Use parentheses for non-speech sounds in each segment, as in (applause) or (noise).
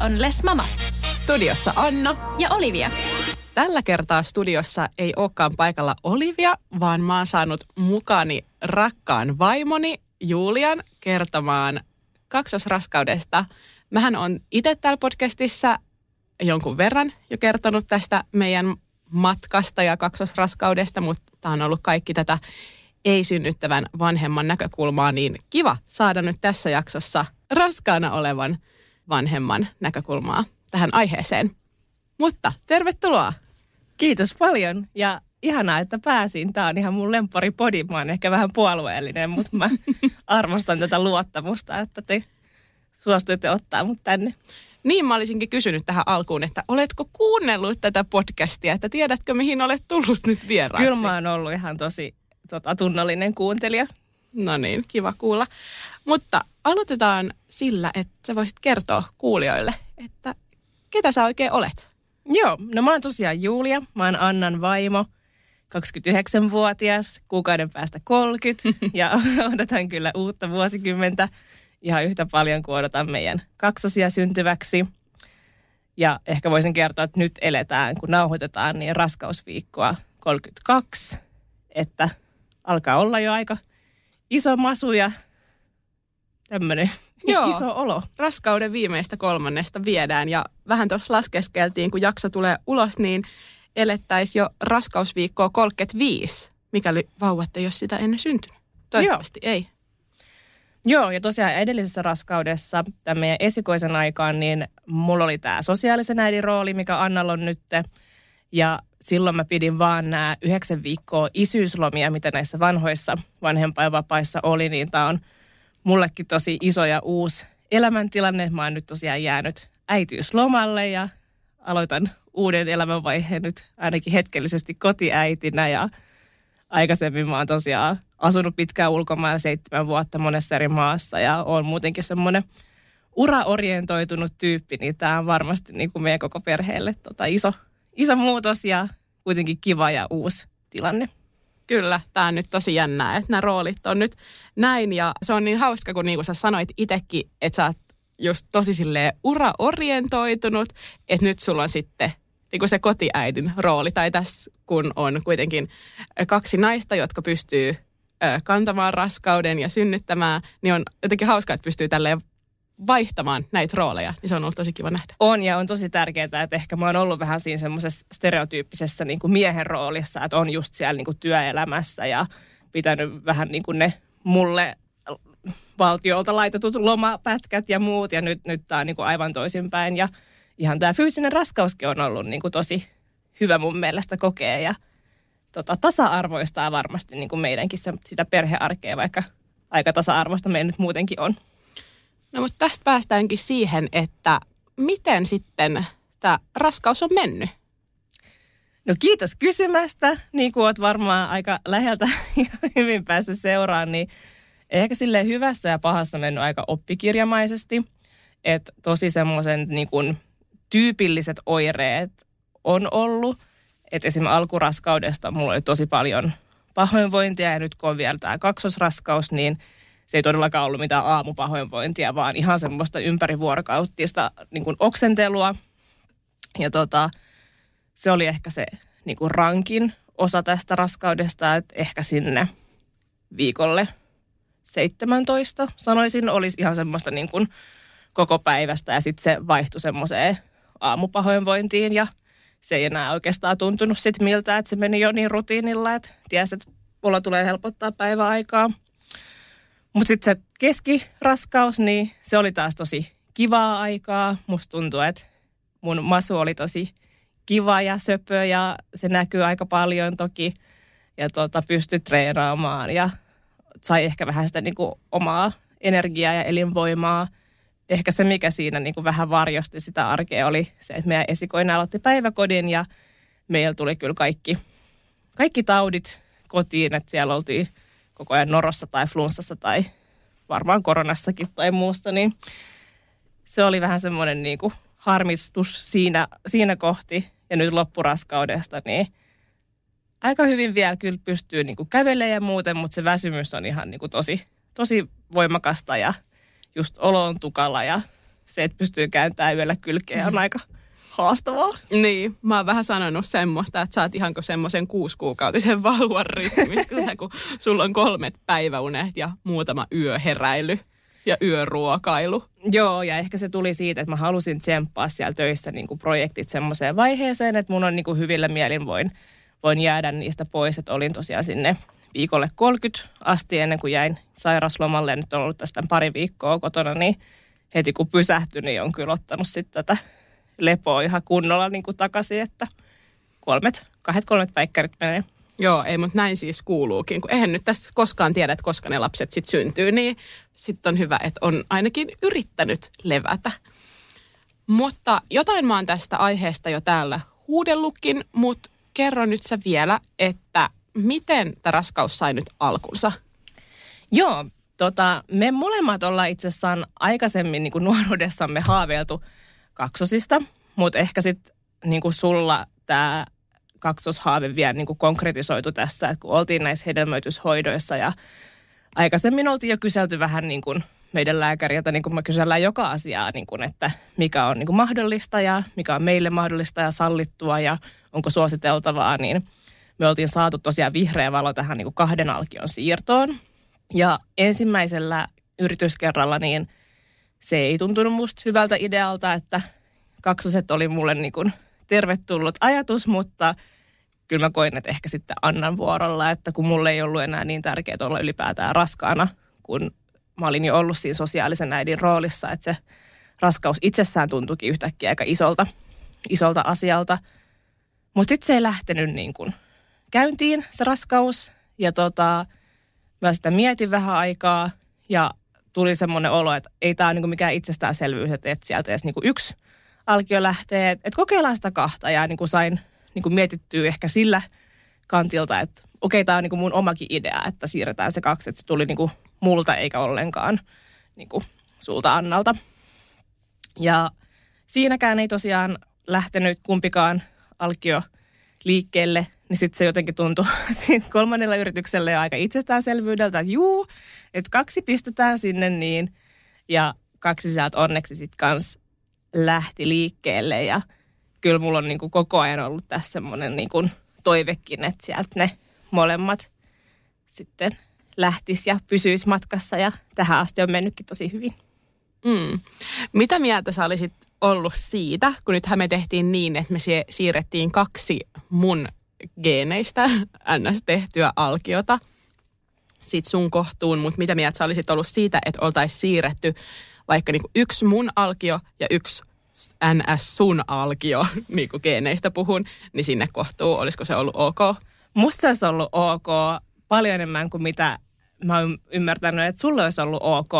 On Les Mamas. Studiossa Anna ja Olivia. Tällä kertaa studiossa ei olekaan paikalla Olivia, vaan mä oon saanut mukani rakkaan vaimoni Julian kertomaan kaksosraskaudesta. Mähän on itse täällä podcastissa jonkun verran jo kertonut tästä meidän matkasta ja kaksosraskaudesta, mutta tämä on ollut kaikki tätä ei-synnyttävän vanhemman näkökulmaa, niin kiva saada nyt tässä jaksossa raskaana olevan vanhemman näkökulmaa tähän aiheeseen. Mutta tervetuloa! Kiitos paljon ja ihanaa, että pääsin. Tämä on ihan mun podi. Mä oon ehkä vähän puolueellinen, mutta mä (laughs) arvostan tätä luottamusta, että te suostuitte ottaa mut tänne. Niin mä olisinkin kysynyt tähän alkuun, että oletko kuunnellut tätä podcastia, että tiedätkö mihin olet tullut nyt vieraaksi? Kyllä mä oon ollut ihan tosi tota, tunnollinen kuuntelija. No niin, kiva kuulla. Mutta aloitetaan sillä, että sä voisit kertoa kuulijoille, että ketä sä oikein olet? Joo, no mä oon tosiaan Julia, mä oon Annan vaimo, 29-vuotias, kuukauden päästä 30 (laughs) ja odotan kyllä uutta vuosikymmentä ihan yhtä paljon kuin odotan meidän kaksosia syntyväksi. Ja ehkä voisin kertoa, että nyt eletään, kun nauhoitetaan, niin raskausviikkoa 32, että alkaa olla jo aika iso masu ja tämmöinen (laughs) iso olo. Raskauden viimeistä kolmannesta viedään ja vähän tuossa laskeskeltiin, kun jakso tulee ulos, niin elettäisiin jo raskausviikkoa 35, mikäli vauvat ei ole sitä ennen syntynyt. Toivottavasti Joo. ei. Joo, ja tosiaan edellisessä raskaudessa, tämän meidän esikoisen aikaan, niin mulla oli tämä sosiaalisen äidin rooli, mikä Annalla on nyt. Ja silloin mä pidin vaan nämä yhdeksän viikkoa isyyslomia, mitä näissä vanhoissa vanhempainvapaissa oli, niin tämä on mullekin tosi iso ja uusi elämäntilanne. Mä oon nyt tosiaan jäänyt äitiyslomalle ja aloitan uuden elämänvaiheen nyt ainakin hetkellisesti kotiäitinä ja aikaisemmin mä oon tosiaan asunut pitkään ulkomailla seitsemän vuotta monessa eri maassa ja on muutenkin semmoinen uraorientoitunut tyyppi, niin tämä on varmasti niin kuin meidän koko perheelle tota iso, iso muutos ja kuitenkin kiva ja uusi tilanne. Kyllä, tämä on nyt tosi jännää, että nämä roolit on nyt näin. Ja se on niin hauska, kun niin kuin sä sanoit itsekin, että sä oot just tosi silleen uraorientoitunut, että nyt sulla on sitten niin kuin se kotiäidin rooli, tai tässä kun on kuitenkin kaksi naista, jotka pystyy kantamaan raskauden ja synnyttämään, niin on jotenkin hauskaa, että pystyy tälleen vaihtamaan näitä rooleja, niin se on ollut tosi kiva nähdä. On ja on tosi tärkeää, että ehkä mä oon ollut vähän siinä semmoisessa stereotyyppisessä niin kuin miehen roolissa, että on just siellä niin kuin työelämässä ja pitänyt vähän niin kuin ne mulle valtiolta laitetut lomapätkät ja muut ja nyt, nyt tämä on niin kuin aivan toisinpäin ja ihan tämä fyysinen raskauskin on ollut niin kuin tosi hyvä mun mielestä kokea ja tota, tasa-arvoistaa varmasti niin kuin meidänkin sitä perhearkea, vaikka aika tasa-arvoista meidän nyt muutenkin on. No mutta tästä päästäänkin siihen, että miten sitten tämä raskaus on mennyt? No kiitos kysymästä. Niin kuin olet varmaan aika läheltä (laughs) ja hyvin päässyt seuraan, niin ehkä sille hyvässä ja pahassa mennyt aika oppikirjamaisesti. Että tosi semmoisen niin kuin tyypilliset oireet on ollut. Että esimerkiksi alkuraskaudesta mulla oli tosi paljon pahoinvointia ja nyt kun on vielä tämä kaksosraskaus, niin – se ei todellakaan ollut mitään aamupahoinvointia, vaan ihan semmoista ympärivuorokauttista niin kuin oksentelua. Ja tota, se oli ehkä se niin kuin rankin osa tästä raskaudesta, että ehkä sinne viikolle 17 sanoisin, olisi ihan semmoista niin kuin koko päivästä ja sitten se vaihtui semmoiseen aamupahoinvointiin ja se ei enää oikeastaan tuntunut sit miltä, että se meni jo niin rutiinilla, että tiesi, että mulla tulee helpottaa päiväaikaa. Mutta sitten se keskiraskaus, niin se oli taas tosi kivaa aikaa. Musta tuntuu, että mun masu oli tosi kiva ja söpö ja se näkyy aika paljon toki. Ja tota, pystyi treenaamaan ja sai ehkä vähän sitä niinku omaa energiaa ja elinvoimaa. Ehkä se, mikä siinä niin kuin vähän varjosti sitä arkea, oli se, että meidän esikoinen aloitti päiväkodin ja meillä tuli kyllä kaikki, kaikki taudit kotiin, että siellä oltiin koko ajan norossa tai flunssassa tai varmaan koronassakin tai muusta, niin se oli vähän semmoinen niin kuin harmistus siinä, siinä kohti. Ja nyt loppuraskaudesta, niin aika hyvin vielä kyllä pystyy niin kuin kävelemään ja muuten, mutta se väsymys on ihan niin kuin tosi, tosi voimakasta ja just olo on tukala ja se, että pystyy kääntämään yöllä kylkeä on aika haastavaa. Niin, mä oon vähän sanonut semmoista, että sä oot ihan kuin semmoisen kuusikuukautisen (laughs) vauvan rytmissä, kun sulla on kolmet päiväunet ja muutama yöheräily ja yöruokailu. Joo, ja ehkä se tuli siitä, että mä halusin tsemppaa siellä töissä niin kuin projektit semmoiseen vaiheeseen, että mun on niin kuin hyvillä mielin voin, voin jäädä niistä pois, että olin tosiaan sinne viikolle 30 asti ennen kuin jäin sairaslomalle. Nyt on ollut tästä pari viikkoa kotona, niin heti kun pysähtyi, niin on kyllä ottanut sitten tätä lepoa ihan kunnolla niin kuin takaisin, että kolmet, kahdet kolmet päikkärit menee. Joo, ei, mutta näin siis kuuluukin. Kun eihän nyt tässä koskaan tiedä, että koska ne lapset sitten syntyy, niin sitten on hyvä, että on ainakin yrittänyt levätä. Mutta jotain mä oon tästä aiheesta jo täällä huudellutkin, mutta kerro nyt sä vielä, että miten tämä raskaus sai nyt alkunsa? Joo, tota, me molemmat ollaan itse asiassa aikaisemmin niin kuin nuoruudessamme haaveiltu kaksosista, mutta ehkä sitten niin kuin sulla tämä kaksoshaave vielä niin kuin konkretisoitu tässä, että kun oltiin näissä hedelmöityshoidoissa ja aikaisemmin oltiin jo kyselty vähän niin kuin meidän lääkäriltä, niin kuin me kysellään joka asiaa, niin kuin, että mikä on niin kuin mahdollista ja mikä on meille mahdollista ja sallittua ja onko suositeltavaa, niin me oltiin saatu tosiaan vihreä valo tähän niin kuin kahden alkion siirtoon. Ja ensimmäisellä yrityskerralla niin se ei tuntunut musta hyvältä idealta, että kaksoset oli mulle niin kuin tervetullut ajatus, mutta kyllä mä koin, että ehkä sitten annan vuorolla, että kun mulle ei ollut enää niin tärkeää olla ylipäätään raskaana, kun mä olin jo ollut siinä sosiaalisen äidin roolissa, että se raskaus itsessään tuntuikin yhtäkkiä aika isolta, isolta asialta. Mutta sitten se ei lähtenyt niin kuin käyntiin, se raskaus. Ja tota, mä sitä mietin vähän aikaa ja tuli semmoinen olo, että ei tämä ole niin mikään itsestäänselvyys, että sieltä edes niin kuin yksi – alkio lähtee, että kokeillaan sitä kahta ja niin kuin sain niin kuin mietittyä ehkä sillä kantilta, että okei, tämä on niin kuin mun omakin idea, että siirretään se kaksi, että se tuli niin kuin multa eikä ollenkaan niin kuin sulta Annalta. Ja siinäkään ei tosiaan lähtenyt kumpikaan alkio liikkeelle, niin sitten se jotenkin tuntui (laughs) siinä kolmannella yrityksellä jo aika itsestäänselvyydeltä, että juu, että kaksi pistetään sinne niin, ja kaksi sieltä onneksi sitten kans lähti liikkeelle ja kyllä mulla on niin kuin koko ajan ollut tässä semmoinen niin kuin toivekin, että sieltä ne molemmat sitten lähtis ja pysyisi matkassa ja tähän asti on mennytkin tosi hyvin. Mm. Mitä mieltä sä olisit ollut siitä, kun nythän me tehtiin niin, että me siirrettiin kaksi mun geeneistä (laughs) ns. tehtyä alkiota sit sun kohtuun, mutta mitä mieltä sä olisit ollut siitä, että oltaisiin siirretty vaikka niin kuin yksi mun alkio ja yksi NS sun alkio, (laughs) niin kuin geeneistä puhun, niin sinne kohtuu, olisiko se ollut ok? Musta se olisi ollut ok paljon enemmän kuin mitä mä oon ymmärtänyt, että sulle olisi ollut ok.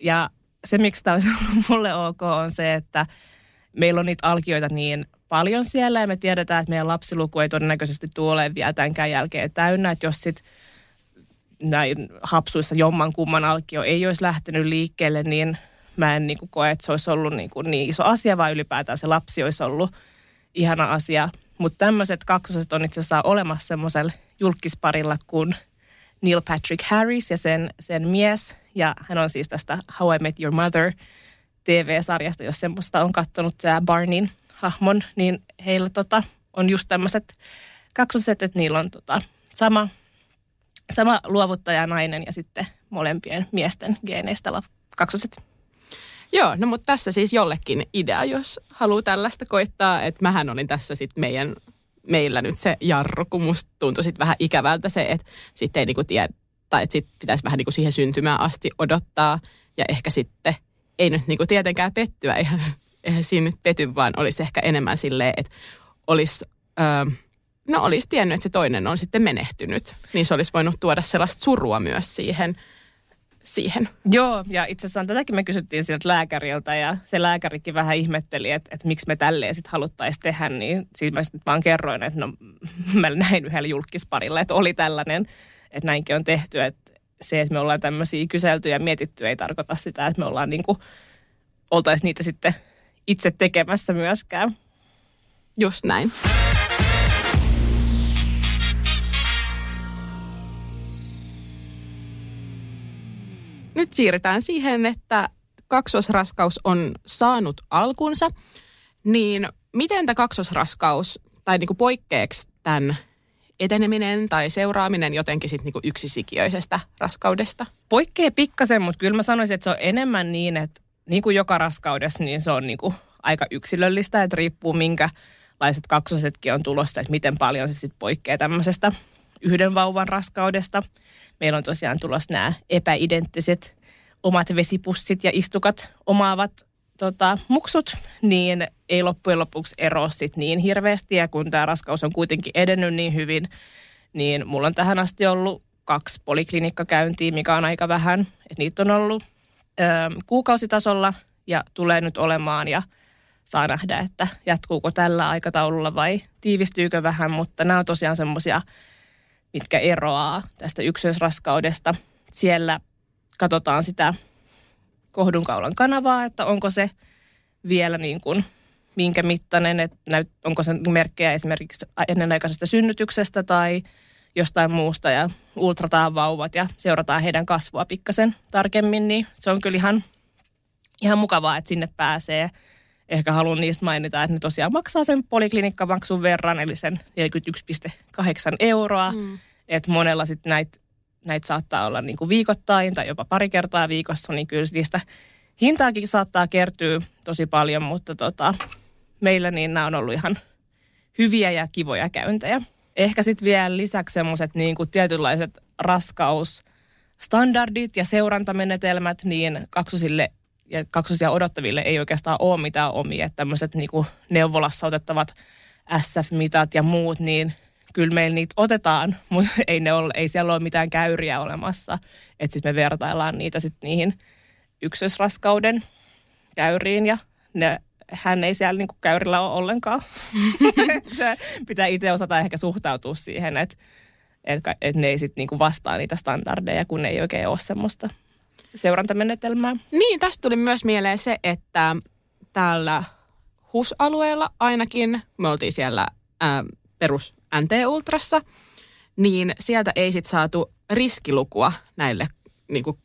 Ja se, miksi tämä olisi (laughs) ollut mulle ok, on se, että meillä on niitä alkioita niin paljon siellä ja me tiedetään, että meidän lapsiluku ei todennäköisesti tule vielä tämänkään jälkeen täynnä, että jos sitten näin hapsuissa jomman kumman alkio ei olisi lähtenyt liikkeelle, niin mä en niin kuin koe, että se olisi ollut niin, kuin niin iso asia, vaan ylipäätään se lapsi olisi ollut ihana asia. Mutta tämmöiset kaksoset on itse asiassa olemassa semmoisella julkisparilla kuin Neil Patrick Harris ja sen, sen mies. Ja hän on siis tästä How I Met Your Mother TV-sarjasta, jos semmoista on katsonut tämä Barnin hahmon, niin heillä tota, on just tämmöiset kaksoset, että niillä on tota, sama, sama luovuttaja nainen ja sitten molempien miesten geeneistä kaksoset. Joo, no mutta tässä siis jollekin idea, jos haluaa tällaista koittaa. Että mähän olin tässä sitten meidän, meillä nyt se jarru, kun musta tuntui sitten vähän ikävältä se, että sitten ei niinku tiedä, tai että sitten pitäisi vähän niinku siihen syntymään asti odottaa. Ja ehkä sitten ei nyt niinku tietenkään pettyä, eihän, eihän siinä nyt pety, vaan olisi ehkä enemmän silleen, että olisi... Öö, no olisi tiennyt, että se toinen on sitten menehtynyt. Niin se olisi voinut tuoda sellaista surua myös siihen, siihen. Joo, ja itse asiassa tätäkin me kysyttiin sieltä lääkäriltä ja se lääkärikin vähän ihmetteli, että, että miksi me tälleen sitten haluttaisiin tehdä, niin siinä mä sitten vaan kerroin, että no (laughs) mä näin yhdellä julkisparilla, että oli tällainen, että näinkin on tehty, että se, että me ollaan tämmöisiä kyselty ja mietitty ei tarkoita sitä, että me ollaan niin kuin, oltaisiin niitä sitten itse tekemässä myöskään. Just näin. Nyt siirrytään siihen, että kaksosraskaus on saanut alkunsa, niin miten tämä kaksosraskaus, tai niinku poikkeeksi tämän eteneminen tai seuraaminen jotenkin sitten niinku yksisikiöisestä raskaudesta? Poikkee pikkasen, mutta kyllä mä sanoisin, että se on enemmän niin, että niin kuin joka raskaudessa, niin se on niinku aika yksilöllistä, että riippuu minkälaiset kaksosetkin on tulossa, että miten paljon se sitten poikkeaa tämmöisestä yhden vauvan raskaudesta. Meillä on tosiaan tulossa nämä epäidenttiset omat vesipussit ja istukat omaavat tota, muksut, niin ei loppujen lopuksi eroa sit niin hirveästi. Ja kun tämä raskaus on kuitenkin edennyt niin hyvin, niin mulla on tähän asti ollut kaksi poliklinikkakäyntiä, mikä on aika vähän. Et niitä on ollut ö, kuukausitasolla ja tulee nyt olemaan ja saa nähdä, että jatkuuko tällä aikataululla vai tiivistyykö vähän, mutta nämä on tosiaan semmoisia, mitkä eroaa tästä yksyysraskaudesta. Siellä katsotaan sitä kohdunkaulan kanavaa, että onko se vielä niin kuin minkä mittainen, että näyt, onko se merkkejä esimerkiksi ennenaikaisesta synnytyksestä tai jostain muusta ja ultrataan vauvat ja seurataan heidän kasvua pikkasen tarkemmin, niin se on kyllä ihan, ihan mukavaa, että sinne pääsee. Ehkä haluan niistä mainita, että ne tosiaan maksaa sen poliklinikkamaksun verran, eli sen 41,8 euroa. Mm. Että monella sitten näitä näitä saattaa olla niin kuin viikoittain tai jopa pari kertaa viikossa, niin kyllä niistä hintaakin saattaa kertyä tosi paljon, mutta tota, meillä niin nämä on ollut ihan hyviä ja kivoja käyntejä. Ehkä sitten vielä lisäksi semmoiset niin kuin tietynlaiset raskausstandardit ja seurantamenetelmät, niin kaksosille ja kaksosia odottaville ei oikeastaan ole mitään omia. Tämmöiset niin neuvolassa otettavat SF-mitat ja muut, niin kyllä meillä niitä otetaan, (laughs) mutta ei, ne ole, ei siellä ole mitään käyriä olemassa. Että sitten me vertaillaan niitä sitten niihin ykkösraskauden käyriin ja ne, hän ei siellä niinku käyrillä ole ollenkaan. (laughs) (laughs) Se pitää itse osata ehkä suhtautua siihen, että et, et ne ei sitten niinku vastaa niitä standardeja, kun ei oikein ole semmoista seurantamenetelmää. Niin, tästä tuli myös mieleen se, että täällä HUS-alueella ainakin, me oltiin siellä ää, perus NT-ultrassa, niin sieltä ei sitten saatu riskilukua näille niin kuin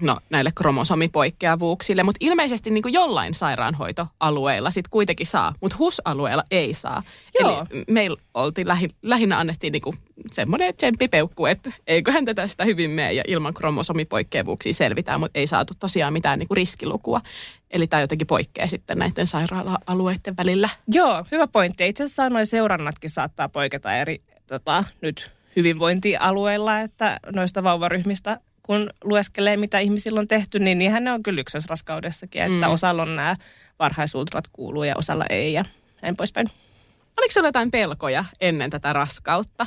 no, näille kromosomipoikkeavuuksille, mutta ilmeisesti niin kuin jollain sairaanhoitoalueilla sitten kuitenkin saa, mutta HUS-alueella ei saa. Joo. Eli meillä oltiin lähi, lähinnä annettiin niin kuin semmoinen tsemppipeukku, että eiköhän tätä sitä hyvin mene ja ilman kromosomipoikkeavuuksia selvitään, mutta ei saatu tosiaan mitään niin kuin riskilukua. Eli tämä jotenkin poikkeaa sitten näiden sairaala-alueiden välillä. Joo, hyvä pointti. Itse asiassa noin seurannatkin saattaa poiketa eri tota, nyt hyvinvointialueilla, että noista vauvaryhmistä kun lueskelee, mitä ihmisillä on tehty, niin niinhän ne on kyllä ykkösraskaudessakin, että mm. osalla on nämä varhaisultrat kuuluu ja osalla ei ja näin poispäin. Oliko sinulla jotain pelkoja ennen tätä raskautta?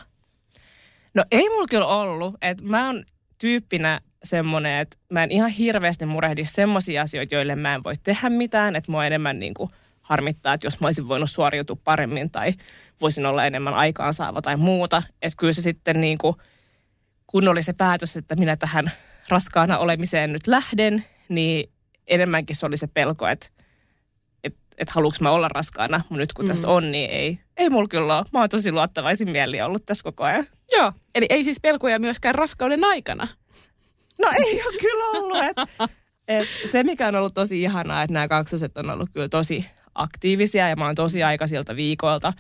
No ei mulla kyllä ollut. että mä oon tyyppinä semmoinen, että mä en ihan hirveästi murehdi semmoisia asioita, joille mä en voi tehdä mitään. Että mua enemmän niin kuin harmittaa, että jos mä olisin voinut suoriutua paremmin tai voisin olla enemmän aikaansaava tai muuta. Että kyllä se sitten niin kuin – kun oli se päätös, että minä tähän raskaana olemiseen nyt lähden, niin enemmänkin se oli se pelko, että että et haluanko mä olla raskaana, mutta nyt kun mm. tässä on, niin ei, ei mulla kyllä ole. Mä oon tosi luottavaisin mieli ollut tässä koko ajan. Joo, eli ei siis pelkoja myöskään raskauden aikana. No ei ole kyllä ollut. Et, et se, mikä on ollut tosi ihanaa, että nämä kaksoset on ollut kyllä tosi aktiivisia ja mä oon tosi aikaisilta viikoilta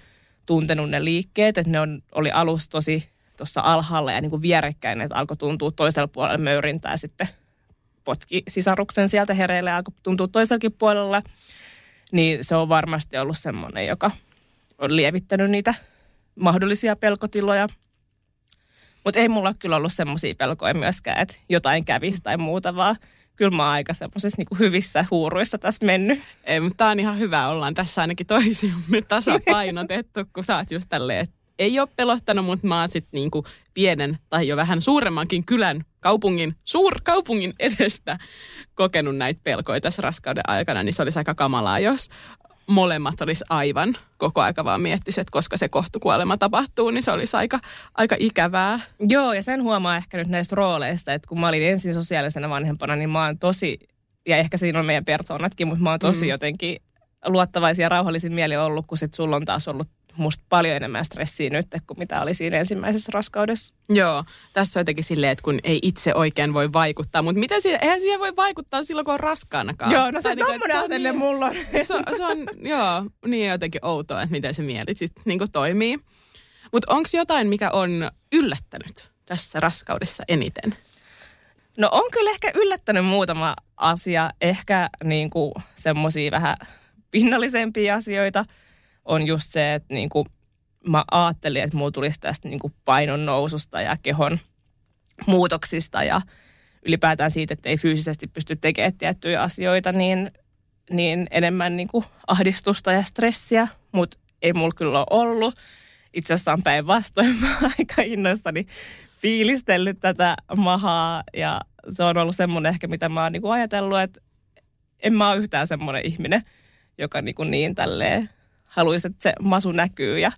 tuntenut ne liikkeet, että ne on, oli alussa tosi tuossa alhaalla ja niin kuin vierekkäin, että alkoi tuntua toisella puolella möyrintää sitten potki sisaruksen sieltä hereille ja alkoi tuntua toisellakin puolella. Niin se on varmasti ollut semmoinen, joka on lievittänyt niitä mahdollisia pelkotiloja. Mutta ei mulla kyllä ollut semmoisia pelkoja myöskään, että jotain kävisi tai muuta, vaan kyllä mä oon aika semmoisissa niin hyvissä huuruissa tässä mennyt. Ei, mutta tää on ihan hyvä. Ollaan tässä ainakin toisiamme tasapainotettu, kun sä oot just tälleen, että ei ole pelottanut, mutta mä oon sitten niinku pienen tai jo vähän suuremmankin kylän kaupungin, suurkaupungin edestä kokenut näitä pelkoja tässä raskauden aikana, niin se olisi aika kamalaa, jos molemmat olisi aivan koko aika vaan miettisi, että koska se kohtukuolema tapahtuu, niin se olisi aika, aika ikävää. Joo, ja sen huomaa ehkä nyt näistä rooleista, että kun mä olin ensin sosiaalisena vanhempana, niin mä oon tosi, ja ehkä siinä on meidän persoonatkin, mutta mä oon tosi mm. jotenkin luottavaisia ja rauhallisin mieli ollut, kun sit sulla on taas ollut musta paljon enemmän stressiä nyt kuin mitä oli siinä ensimmäisessä raskaudessa. Joo, tässä on jotenkin silleen, että kun ei itse oikein voi vaikuttaa, mutta miten siihen, eihän siihen voi vaikuttaa silloin, kun on raskaanakaan. Joo, no se on tommoinen asenne niin, mulla on. Se, se on, joo, niin jotenkin outoa, että miten se mieli sitten niin toimii. Mutta onko jotain, mikä on yllättänyt tässä raskaudessa eniten? No on kyllä ehkä yllättänyt muutama asia, ehkä niin semmoisia vähän pinnallisempia asioita – on just se, että niin kuin mä ajattelin, että mulla tulisi tästä niin kuin painon noususta ja kehon muutoksista ja ylipäätään siitä, että ei fyysisesti pysty tekemään tiettyjä asioita, niin, niin enemmän niin kuin ahdistusta ja stressiä, mutta ei mulla kyllä ole ollut. Itse asiassa on päinvastoin (laughs) mä aika innoissani fiilistellyt tätä mahaa ja se on ollut semmoinen ehkä, mitä mä oon niin kuin ajatellut, että en mä ole yhtään semmoinen ihminen, joka niin, kuin niin tälleen haluaisin, että se masu näkyy ja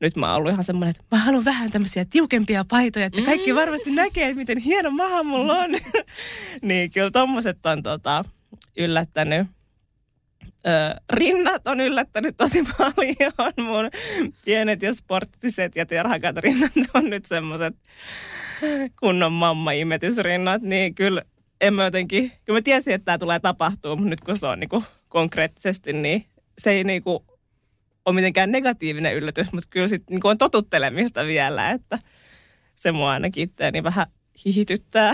nyt mä oon ollut ihan semmoinen, että mä haluan vähän tämmöisiä tiukempia paitoja, että kaikki mm. varmasti näkee, että miten hieno maha mulla on. (laughs) niin kyllä tommoset on tota, yllättänyt. Ö, rinnat on yllättänyt tosi (laughs) paljon. Mun pienet ja sporttiset ja terhakat rinnat (laughs) on nyt semmoiset kunnon mamma-imetysrinnat. Niin kyllä en mä jotenkin, kyllä mä tiesin, että tämä tulee tapahtua, mutta nyt kun se on niinku konkreettisesti, niin se ei niinku ole mitenkään negatiivinen yllätys, mutta kyllä sitten niin on totuttelemista vielä, että se mua ainakin itseäni vähän hihityttää.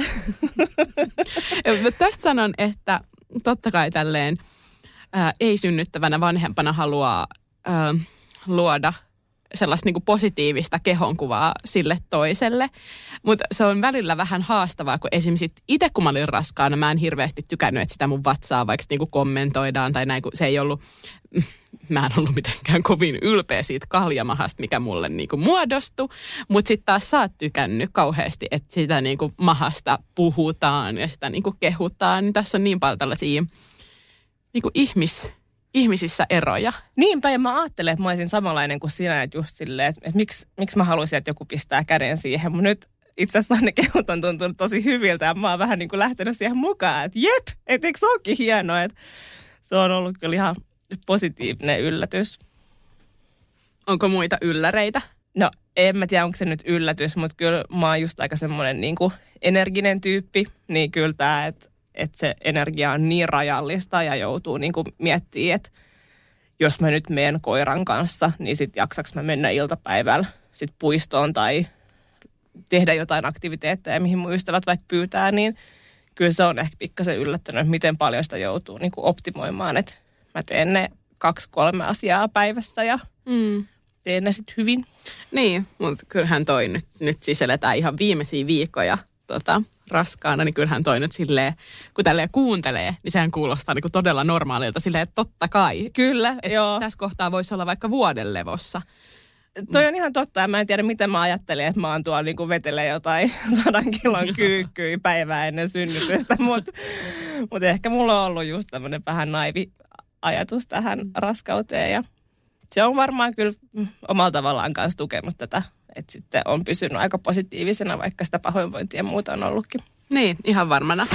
(laughs) Tästä sanon, että totta kai tälleen ää, ei-synnyttävänä vanhempana haluaa ää, luoda sellaista niin kuin positiivista kehonkuvaa sille toiselle. Mutta se on välillä vähän haastavaa, kun esimerkiksi itse kun mä olin raskaana, mä en hirveästi tykännyt, että sitä mun vatsaa vaikka niin kuin kommentoidaan tai näin, kun se ei ollut, (laughs) mä en ollut mitenkään kovin ylpeä siitä kaljamahasta, mikä mulle niin kuin muodostui. Mutta sitten taas sä oot tykännyt kauheasti, että sitä niin kuin mahasta puhutaan ja sitä niin kuin kehutaan. Niin tässä on niin paljon tällaisia niin kuin ihmis, ihmisissä eroja. Niinpä, ja mä ajattelen, että mä olisin samanlainen kuin sinä, että just silleen, että, että miksi, miksi mä haluaisin, että joku pistää käden siihen. Mutta nyt itse asiassa ne kehut on tuntunut tosi hyviltä ja mä oon vähän niin kuin lähtenyt siihen mukaan, että jep, että eikö se olekin hienoa, että se on ollut kyllä ihan positiivinen yllätys. Onko muita ylläreitä? No en mä tiedä, onko se nyt yllätys, mutta kyllä mä oon just aika semmoinen niin energinen tyyppi, niin kyllä tämä, että että se energia on niin rajallista ja joutuu niin kuin miettimään, että jos mä nyt menen koiran kanssa, niin sitten jaksaks mä mennä iltapäivällä sit puistoon tai tehdä jotain aktiviteetteja, mihin mun ystävät vaikka pyytää, niin kyllä se on ehkä pikkasen yllättänyt, että miten paljon sitä joutuu niin kuin optimoimaan, että mä teen ne kaksi, kolme asiaa päivässä ja mm. teen ne sitten hyvin. Niin, mutta kyllähän toi nyt, nyt siis eletään ihan viimeisiä viikkoja tota, raskaana, niin kyllähän toi nyt silleen, kun tälleen kuuntelee, niin sehän kuulostaa niin kuin todella normaalilta silleen, että totta kai. Kyllä, joo. Tässä kohtaa voisi olla vaikka vuoden levossa. Toi on ihan totta, ja mä en tiedä, miten mä ajattelin, että mä oon tuolla niin vetelee jotain (laughs) sadan kilon kyykkyä päivää ennen synnytystä, (laughs) mutta mut ehkä mulla on ollut just tämmöinen vähän naivi ajatus tähän raskauteen, ja se on varmaan kyllä omalla tavallaan kanssa tukenut tätä että sitten on pysynyt aika positiivisena, vaikka sitä pahoinvointia ja muuta on ollutkin. Niin, ihan varmana.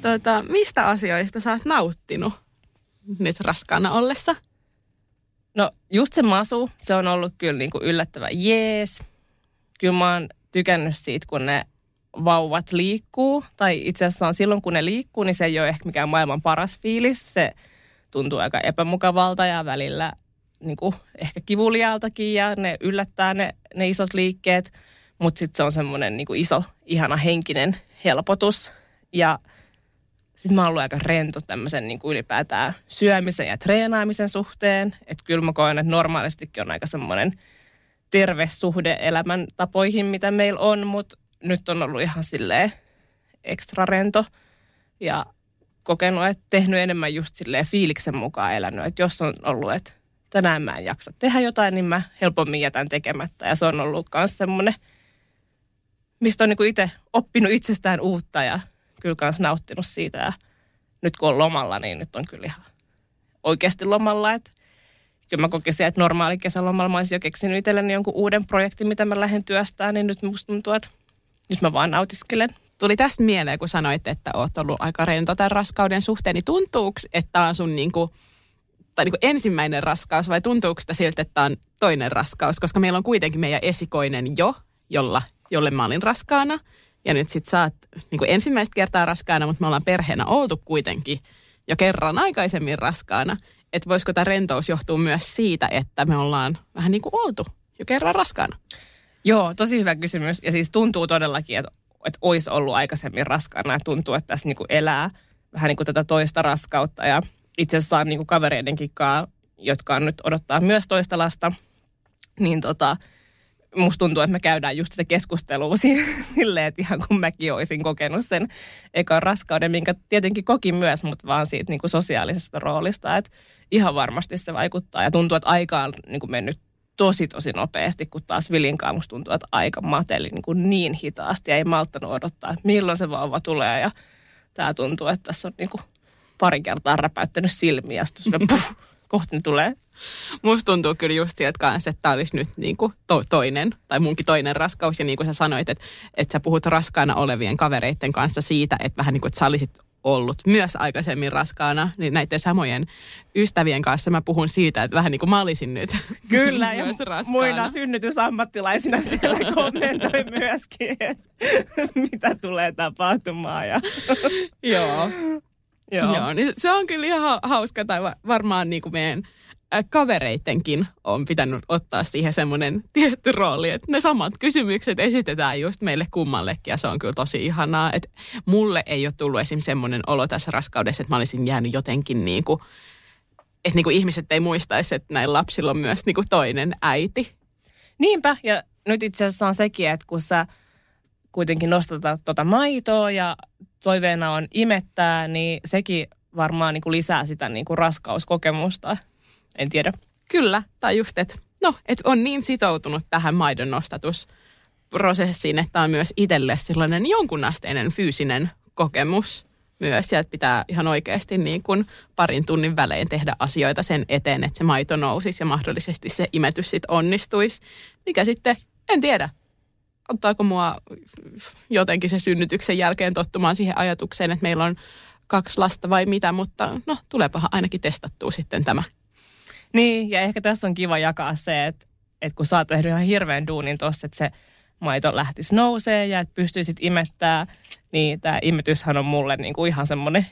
Tota, mistä asioista sä oot nauttinut nyt raskaana ollessa? No just se masu, se on ollut kyllä niin kuin yllättävä jees. Kyllä mä oon tykännyt siitä, kun ne vauvat liikkuu. Tai itse asiassa silloin, kun ne liikkuu, niin se ei ole ehkä mikään maailman paras fiilis. Se tuntuu aika epämukavalta ja välillä niin kuin ehkä kivuliaaltakin ja ne yllättää ne, ne isot liikkeet. Mutta sitten se on semmoinen niin iso, ihana henkinen helpotus. Ja Sitten mä oon ollut aika rento tämmöisen niin kuin ylipäätään syömisen ja treenaamisen suhteen. Että kyllä mä koen, että normaalistikin on aika semmoinen terve suhde elämäntapoihin, mitä meillä on, mutta nyt on ollut ihan silleen ekstra rento ja kokenut, että tehnyt enemmän just silleen fiiliksen mukaan elänyt. Että jos on ollut, että tänään mä en jaksa tehdä jotain, niin mä helpommin jätän tekemättä. Ja se on ollut myös semmoinen, mistä on niin itse oppinut itsestään uutta ja kyllä myös nauttinut siitä. Ja nyt kun on lomalla, niin nyt on kyllä ihan oikeasti lomalla. Että kyllä mä kokisin, että normaali kesälomalla mä olisin jo keksinyt itselleni jonkun uuden projektin, mitä mä lähden työstään, niin nyt musta tuntuu, että nyt mä vaan nautiskelen. Tuli tästä mieleen, kun sanoit, että oot ollut aika rento tämän raskauden suhteen, niin tuntuuko, että tämä on sun niinku, tai niinku ensimmäinen raskaus vai tuntuuko sitä siltä, että tämä on toinen raskaus? Koska meillä on kuitenkin meidän esikoinen jo, jolla, jolle mä olin raskaana. Ja nyt sit sä oot niin ensimmäistä kertaa raskaana, mutta me ollaan perheenä oltu kuitenkin jo kerran aikaisemmin raskaana. Että voisiko tämä rentous johtua myös siitä, että me ollaan vähän niin kuin oltu jo kerran raskaana? Joo, tosi hyvä kysymys. Ja siis tuntuu todellakin, että, että olisi ollut aikaisemmin raskaana ja tuntuu, että tässä niin kuin elää vähän niin kuin tätä toista raskautta. Ja itse asiassa on niin kuin kavereidenkin kanssa, jotka on nyt odottaa myös toista lasta, niin tota, musta tuntuu, että me käydään just sitä keskustelua (laughs) silleen, että ihan kun mäkin olisin kokenut sen ekan raskauden, minkä tietenkin kokin myös, mutta vaan siitä niin kuin sosiaalisesta roolista, että ihan varmasti se vaikuttaa ja tuntuu, että aika on niin kuin mennyt tosi tosi nopeasti, kun taas Vilinkaan musta tuntuu, että aika mateli niin, kuin niin hitaasti ja ei malttanut odottaa, että milloin se vauva tulee ja tämä tuntuu, että tässä on niin kuin pari kertaa räpäyttänyt silmiä ja sitten (laughs) puh, kohta ne tulee. Musta tuntuu kyllä just sieltä kanssa, että tämä olisi nyt niin kuin to- toinen, tai munkin toinen raskaus. Ja niin kuin sä sanoit, että, että sä puhut raskaana olevien kavereiden kanssa siitä, että vähän niin kuin, että sä olisit ollut myös aikaisemmin raskaana, niin näiden samojen ystävien kanssa mä puhun siitä, että vähän niin kuin mä olisin nyt (laughs) Kyllä, ja (laughs) muina synnytysammattilaisina siellä (laughs) kommentoi myöskin, että mitä tulee tapahtumaan. Ja... Joo. Joo. Joo, niin se on kyllä ihan hauska, tai varmaan niin kuin meidän kavereittenkin on pitänyt ottaa siihen semmoinen (laughs) tietty rooli, että ne samat kysymykset esitetään just meille kummallekin ja se on kyllä tosi ihanaa. Että mulle ei ole tullut esim. semmoinen olo tässä raskaudessa, että mä olisin jäänyt jotenkin niin kuin, että niin kuin ihmiset ei muistaisi, että näillä lapsilla on myös niin kuin toinen äiti. Niinpä, ja nyt itse asiassa on sekin, että kun sä kuitenkin nostatat tuota maitoa ja toiveena on imettää, niin sekin varmaan niin kuin lisää sitä niin kuin raskauskokemusta en tiedä. Kyllä, tai just, että no, et on niin sitoutunut tähän maidon nostatusprosessiin, että on myös itselle sellainen jonkunasteinen fyysinen kokemus myös, ja pitää ihan oikeasti niin kuin parin tunnin välein tehdä asioita sen eteen, että se maito nousisi ja mahdollisesti se imetys sitten onnistuisi, mikä sitten, en tiedä, ottaako mua jotenkin se synnytyksen jälkeen tottumaan siihen ajatukseen, että meillä on kaksi lasta vai mitä, mutta no tuleepahan ainakin testattua sitten tämä niin, ja ehkä tässä on kiva jakaa se, että, että kun sä oot tehnyt ihan hirveän duunin tuossa, että se maito lähtisi nousee ja että pystyisit imettää, niin tämä imetyshän on mulle niin kuin ihan semmoinen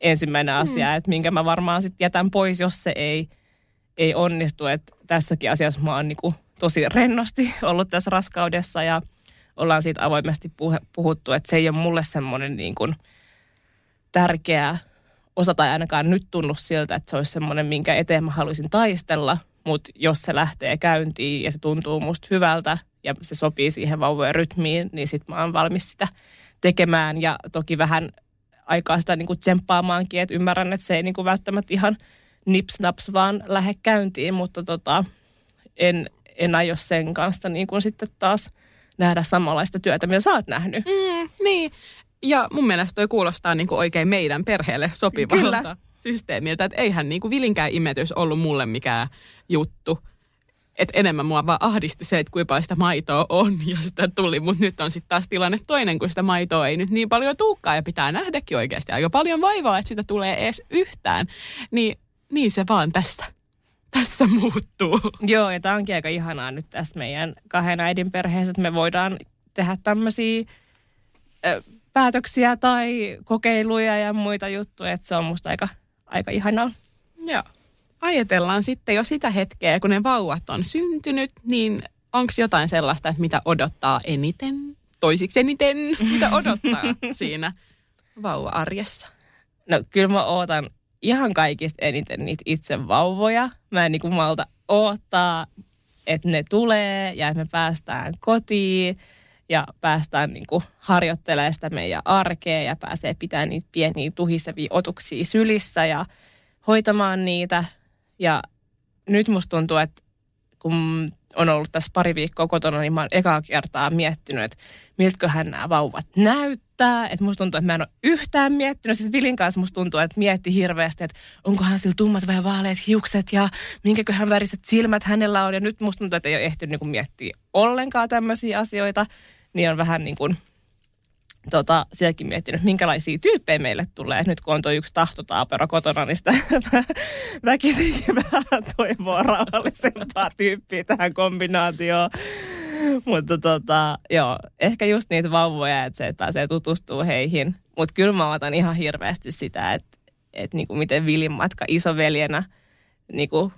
ensimmäinen mm. asia, että minkä mä varmaan sitten jätän pois, jos se ei, ei onnistu. Että tässäkin asiassa mä oon niin kuin tosi rennosti (laughs) ollut tässä raskaudessa ja ollaan siitä avoimesti puhuttu, että se ei ole mulle semmoinen niin kuin tärkeä osa tai ainakaan nyt tunnu siltä, että se olisi semmoinen, minkä eteen mä haluaisin taistella, mutta jos se lähtee käyntiin ja se tuntuu musta hyvältä ja se sopii siihen vauvojen rytmiin, niin sit mä oon valmis sitä tekemään ja toki vähän aikaa sitä niin kuin tsemppaamaankin, että ymmärrän, että se ei niin kuin välttämättä ihan nipsnaps vaan lähde käyntiin, mutta tota, en, en aio sen kanssa niin kuin sitten taas nähdä samanlaista työtä, mitä sä oot nähnyt. Mm, niin, ja mun mielestä toi kuulostaa niin kuin oikein meidän perheelle sopivalta Kyllä. systeemiltä. Että eihän niin kuin vilinkään imetys ollut mulle mikään juttu. Että enemmän mua vaan ahdisti se, että kuinka sitä maitoa on (laughs) ja sitä tuli. Mutta nyt on sitten taas tilanne toinen, kun sitä maitoa ei nyt niin paljon tuukkaa ja pitää nähdäkin oikeasti aika paljon vaivaa, että sitä tulee edes yhtään. Niin, niin se vaan tässä tässä muuttuu. (laughs) Joo, ja tämä onkin aika ihanaa nyt tässä meidän kahden äidin perheessä, että me voidaan tehdä tämmöisiä päätöksiä tai kokeiluja ja muita juttuja, että se on musta aika, aika ihanaa. Joo. Ajatellaan sitten jo sitä hetkeä, kun ne vauvat on syntynyt, niin onko jotain sellaista, että mitä odottaa eniten, toisiksi eniten, (laughs) mitä odottaa siinä vauva-arjessa? No kyllä mä ootan ihan kaikista eniten niitä itse vauvoja. Mä en niinku malta oottaa, että ne tulee ja että me päästään kotiin ja päästään niinku harjoittelemaan sitä meidän arkea ja pääsee pitämään niitä pieniä tuhisevia otuksia sylissä ja hoitamaan niitä. Ja nyt musta tuntuu, että kun on ollut tässä pari viikkoa kotona, niin mä oon ekaa kertaa miettinyt, että miltäköhän nämä vauvat näyttää. Että musta tuntuu, että mä en ole yhtään miettinyt. Siis Vilin kanssa musta tuntuu, että mietti hirveästi, että onkohan sillä tummat vai vaaleat hiukset ja minkäköhän väriset silmät hänellä on. Ja nyt musta tuntuu, että ei ole ehtinyt niin miettiä ollenkaan tämmöisiä asioita. Niin on vähän niin kuin tota, sielläkin miettinyt, minkälaisia tyyppejä meille tulee. Nyt kun on tuo yksi tahtotaapero kotona, niin sitä (laughs) väkisinkin vähän toivoa rauhallisempaa tyyppiä tähän kombinaatioon. Mutta tota, joo, ehkä just niitä vauvoja, että se, että pääsee tutustuu heihin. Mutta kyllä mä otan ihan hirveästi sitä, että, että niinku miten Vilin matka isoveljenä niinku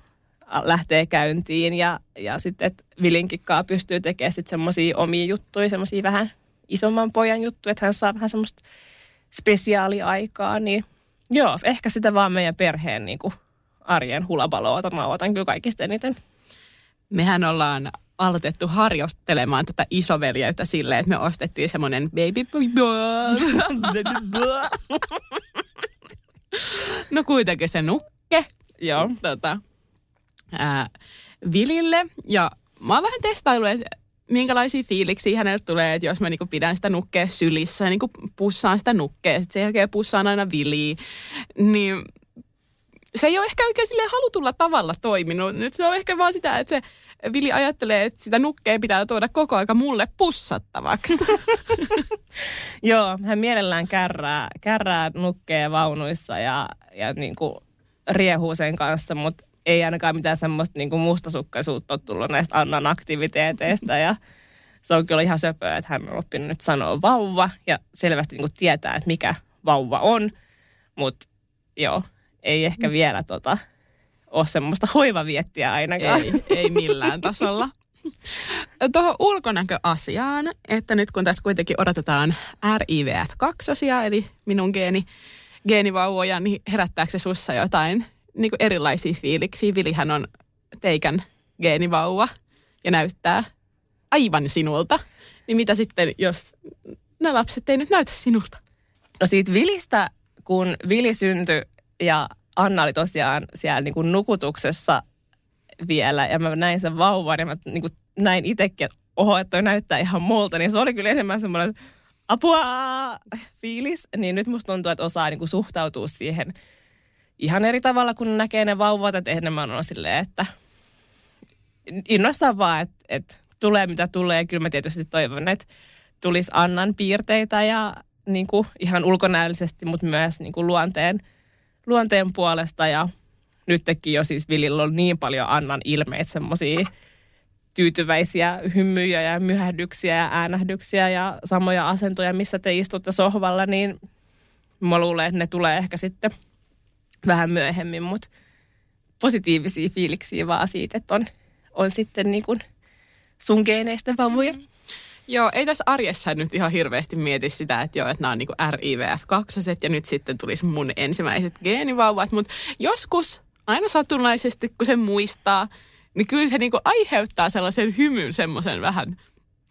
lähtee käyntiin ja, ja sitten, että Vilinkin pystyy tekemään sitten semmoisia omia juttuja, semmoisia vähän isomman pojan juttu, että hän saa vähän semmoista spesiaaliaikaa, niin joo, ehkä sitä vaan meidän perheen niin kuin arjen hulabaloa, mä otan kyllä kaikista eniten. Mehän ollaan aloitettu harjoittelemaan tätä isoveljeyttä silleen, että me ostettiin semmoinen baby (laughs) No kuitenkin se nukke. Joo. Tota, ää, Vilille. Ja mä oon vähän testaillut, että minkälaisia fiiliksiä hänelle tulee, että jos mä niinku pidän sitä nukkea sylissä niinku pussaan sitä nukkea, sitten sen jälkeen pussaan aina viliä, niin se ei ole ehkä oikein sille halutulla tavalla toiminut. Nyt se on ehkä vaan sitä, että se Vili ajattelee, että sitä nukkea pitää tuoda koko aika mulle pussattavaksi. (laughs) Joo, hän mielellään kärrää, kärrää nukkea vaunuissa ja, ja niin kuin riehuu sen kanssa, mutta ei ainakaan mitään semmoista niin kuin mustasukkaisuutta ole tullut näistä Annan aktiviteeteista ja se on kyllä ihan söpöä, että hän on oppinut nyt sanoa vauva ja selvästi niin kuin tietää, että mikä vauva on, mutta joo, ei ehkä mm. vielä tota, ole semmoista hoivaviettiä ainakaan. Ei, ei millään tasolla. (laughs) Tuohon ulkonäköasiaan, että nyt kun tässä kuitenkin odotetaan RIVF2, eli minun geeni, geenivauvoja, niin herättääkö se sussa jotain niin kuin erilaisia fiiliksiä. Vilihän on teikän geenivauva ja näyttää aivan sinulta. Niin mitä sitten, jos nämä lapset ei nyt näytä sinulta? No siitä Vilistä, kun Vili syntyi ja Anna oli tosiaan siellä niin kuin nukutuksessa vielä ja mä näin sen vauvan ja mä niin kuin näin itsekin, että oho, että toi näyttää ihan multa, niin se oli kyllä enemmän semmoinen apua fiilis. Niin nyt musta tuntuu, että osaa niin kuin suhtautua siihen – ihan eri tavalla, kun näkee ne vauvat, että enemmän on silleen, että innostaa vaan, että, että tulee mitä tulee. Kyllä mä tietysti toivon, että tulisi Annan piirteitä ja niin kuin ihan ulkonäöllisesti, mutta myös niin kuin luonteen, luonteen puolesta. Ja nytkin jo siis Vilillä on niin paljon Annan ilmeitä, semmoisia tyytyväisiä hymyjä ja myhähdyksiä ja äänähdyksiä ja samoja asentoja, missä te istutte sohvalla, niin mä luulen, että ne tulee ehkä sitten – vähän myöhemmin, mutta positiivisia fiiliksiä vaan siitä, että on, on sitten niin kuin sun geeneistä vauvoja. Mm. Joo, ei tässä arjessa nyt ihan hirveästi mieti sitä, että joo, että nämä on niin RIVF2 ja nyt sitten tulisi mun ensimmäiset geenivauvat, mutta joskus aina satunnaisesti, kun se muistaa, niin kyllä se niin kuin aiheuttaa sellaisen hymyn, semmoisen vähän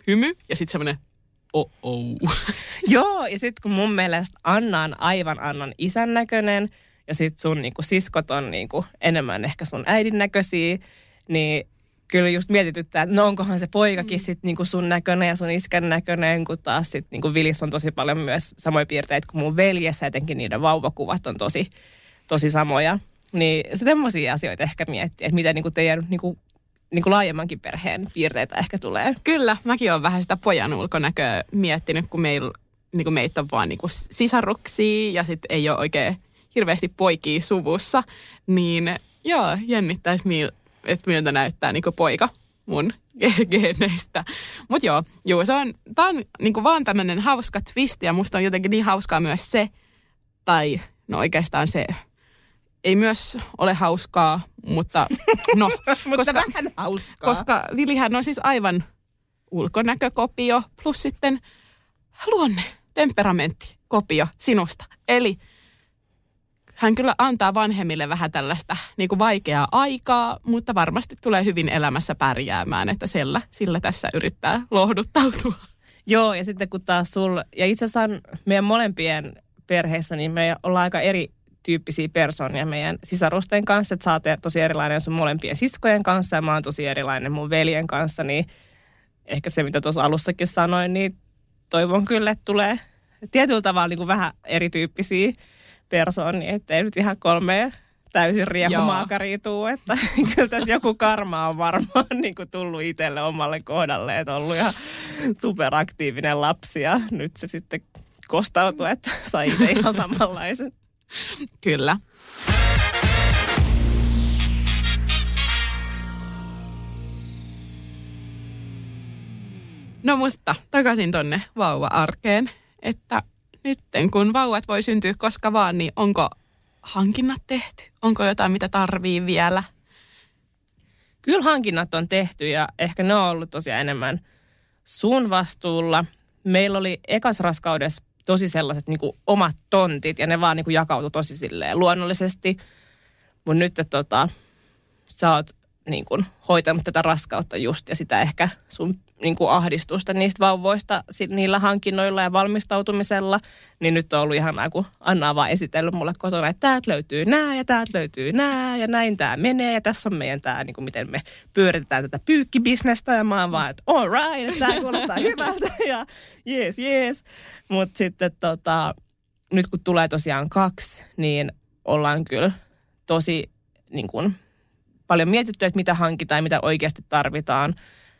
hymy ja sitten semmoinen oh (laughs) oh. Joo, ja sitten kun mun mielestä Anna on aivan Annan isän näköinen – ja sit sun niinku siskot on niinku enemmän ehkä sun äidin näköisiä, niin kyllä just mietityttää, että no onkohan se poikakin mm. sit niinku sun näköinen ja sun iskän näköinen, kun taas sit niinku Vilis on tosi paljon myös samoja piirteitä kuin mun veljessä, etenkin niiden vauvakuvat on tosi, tosi samoja. Niin se semmoisia asioita ehkä miettiä, että mitä niinku teidän niinku niin kuin laajemmankin perheen piirteitä ehkä tulee. Kyllä, mäkin olen vähän sitä pojan ulkonäköä miettinyt, kun meillä niin kuin meitä on vaan niin kuin sisaruksia ja sitten ei ole oikein hirveästi poikia suvussa, niin joo, jännittäisi, että miltä näyttää niin poika mun geeneistä. Mutta joo, joo, se on, tää on niin vaan tämmöinen hauska twist ja musta on jotenkin niin hauskaa myös se, tai no oikeastaan se ei myös ole hauskaa, mutta no. (laughs) mutta koska, vähän hauskaa. Koska Vilihän on siis aivan ulkonäkökopio plus sitten luonne, temperamentti, kopio sinusta. Eli hän kyllä antaa vanhemmille vähän tällaista niin kuin vaikeaa aikaa, mutta varmasti tulee hyvin elämässä pärjäämään, että sillä, sillä tässä yrittää lohduttautua. Joo, ja sitten kun taas sul, ja itse asiassa meidän molempien perheessä, niin me ollaan aika eri tyyppisiä persoonia meidän sisarusten kanssa. Että sä oot tosi erilainen sun molempien siskojen kanssa ja mä oon tosi erilainen mun veljen kanssa. Niin ehkä se, mitä tuossa alussakin sanoin, niin toivon kyllä, että tulee tietyllä tavalla niin kuin vähän erityyppisiä persoonia, ettei nyt ihan kolme täysin riehumaakaria tuu, että (laughs) kyllä tässä joku karma on varmaan (laughs) niin kuin tullut itselle omalle kohdalle, että ollut ihan superaktiivinen lapsi ja nyt se sitten kostautuu, että (laughs) sai itse ihan samanlaisen. Kyllä. No musta takaisin tonne vauva-arkeen, että nytten kun vauvat voi syntyä koska vaan, niin onko hankinnat tehty? Onko jotain, mitä tarvii vielä? Kyllä hankinnat on tehty ja ehkä ne on ollut tosiaan enemmän sun vastuulla. Meillä oli ekas raskaudessa tosi sellaiset niin kuin omat tontit ja ne vaan niin kuin jakautui tosi silleen luonnollisesti. Mutta nyt tota, sä oot niin kuin, hoitanut tätä raskautta just ja sitä ehkä sun niin kuin ahdistusta niistä vauvoista niillä hankinnoilla ja valmistautumisella, niin nyt on ollut ihan kun Anna on vaan esitellyt mulle kotona, että täältä löytyy nää ja täältä löytyy nää ja näin tämä menee ja tässä on meidän tämä, niin kuin miten me pyöritetään tätä pyykkibisnestä ja mä oon vaan, että all right, että tämä kuulostaa hyvältä (laughs) ja yes, yes. Mutta sitten tota, nyt kun tulee tosiaan kaksi, niin ollaan kyllä tosi niin kuin, paljon mietitty, että mitä hankitaan ja mitä oikeasti tarvitaan.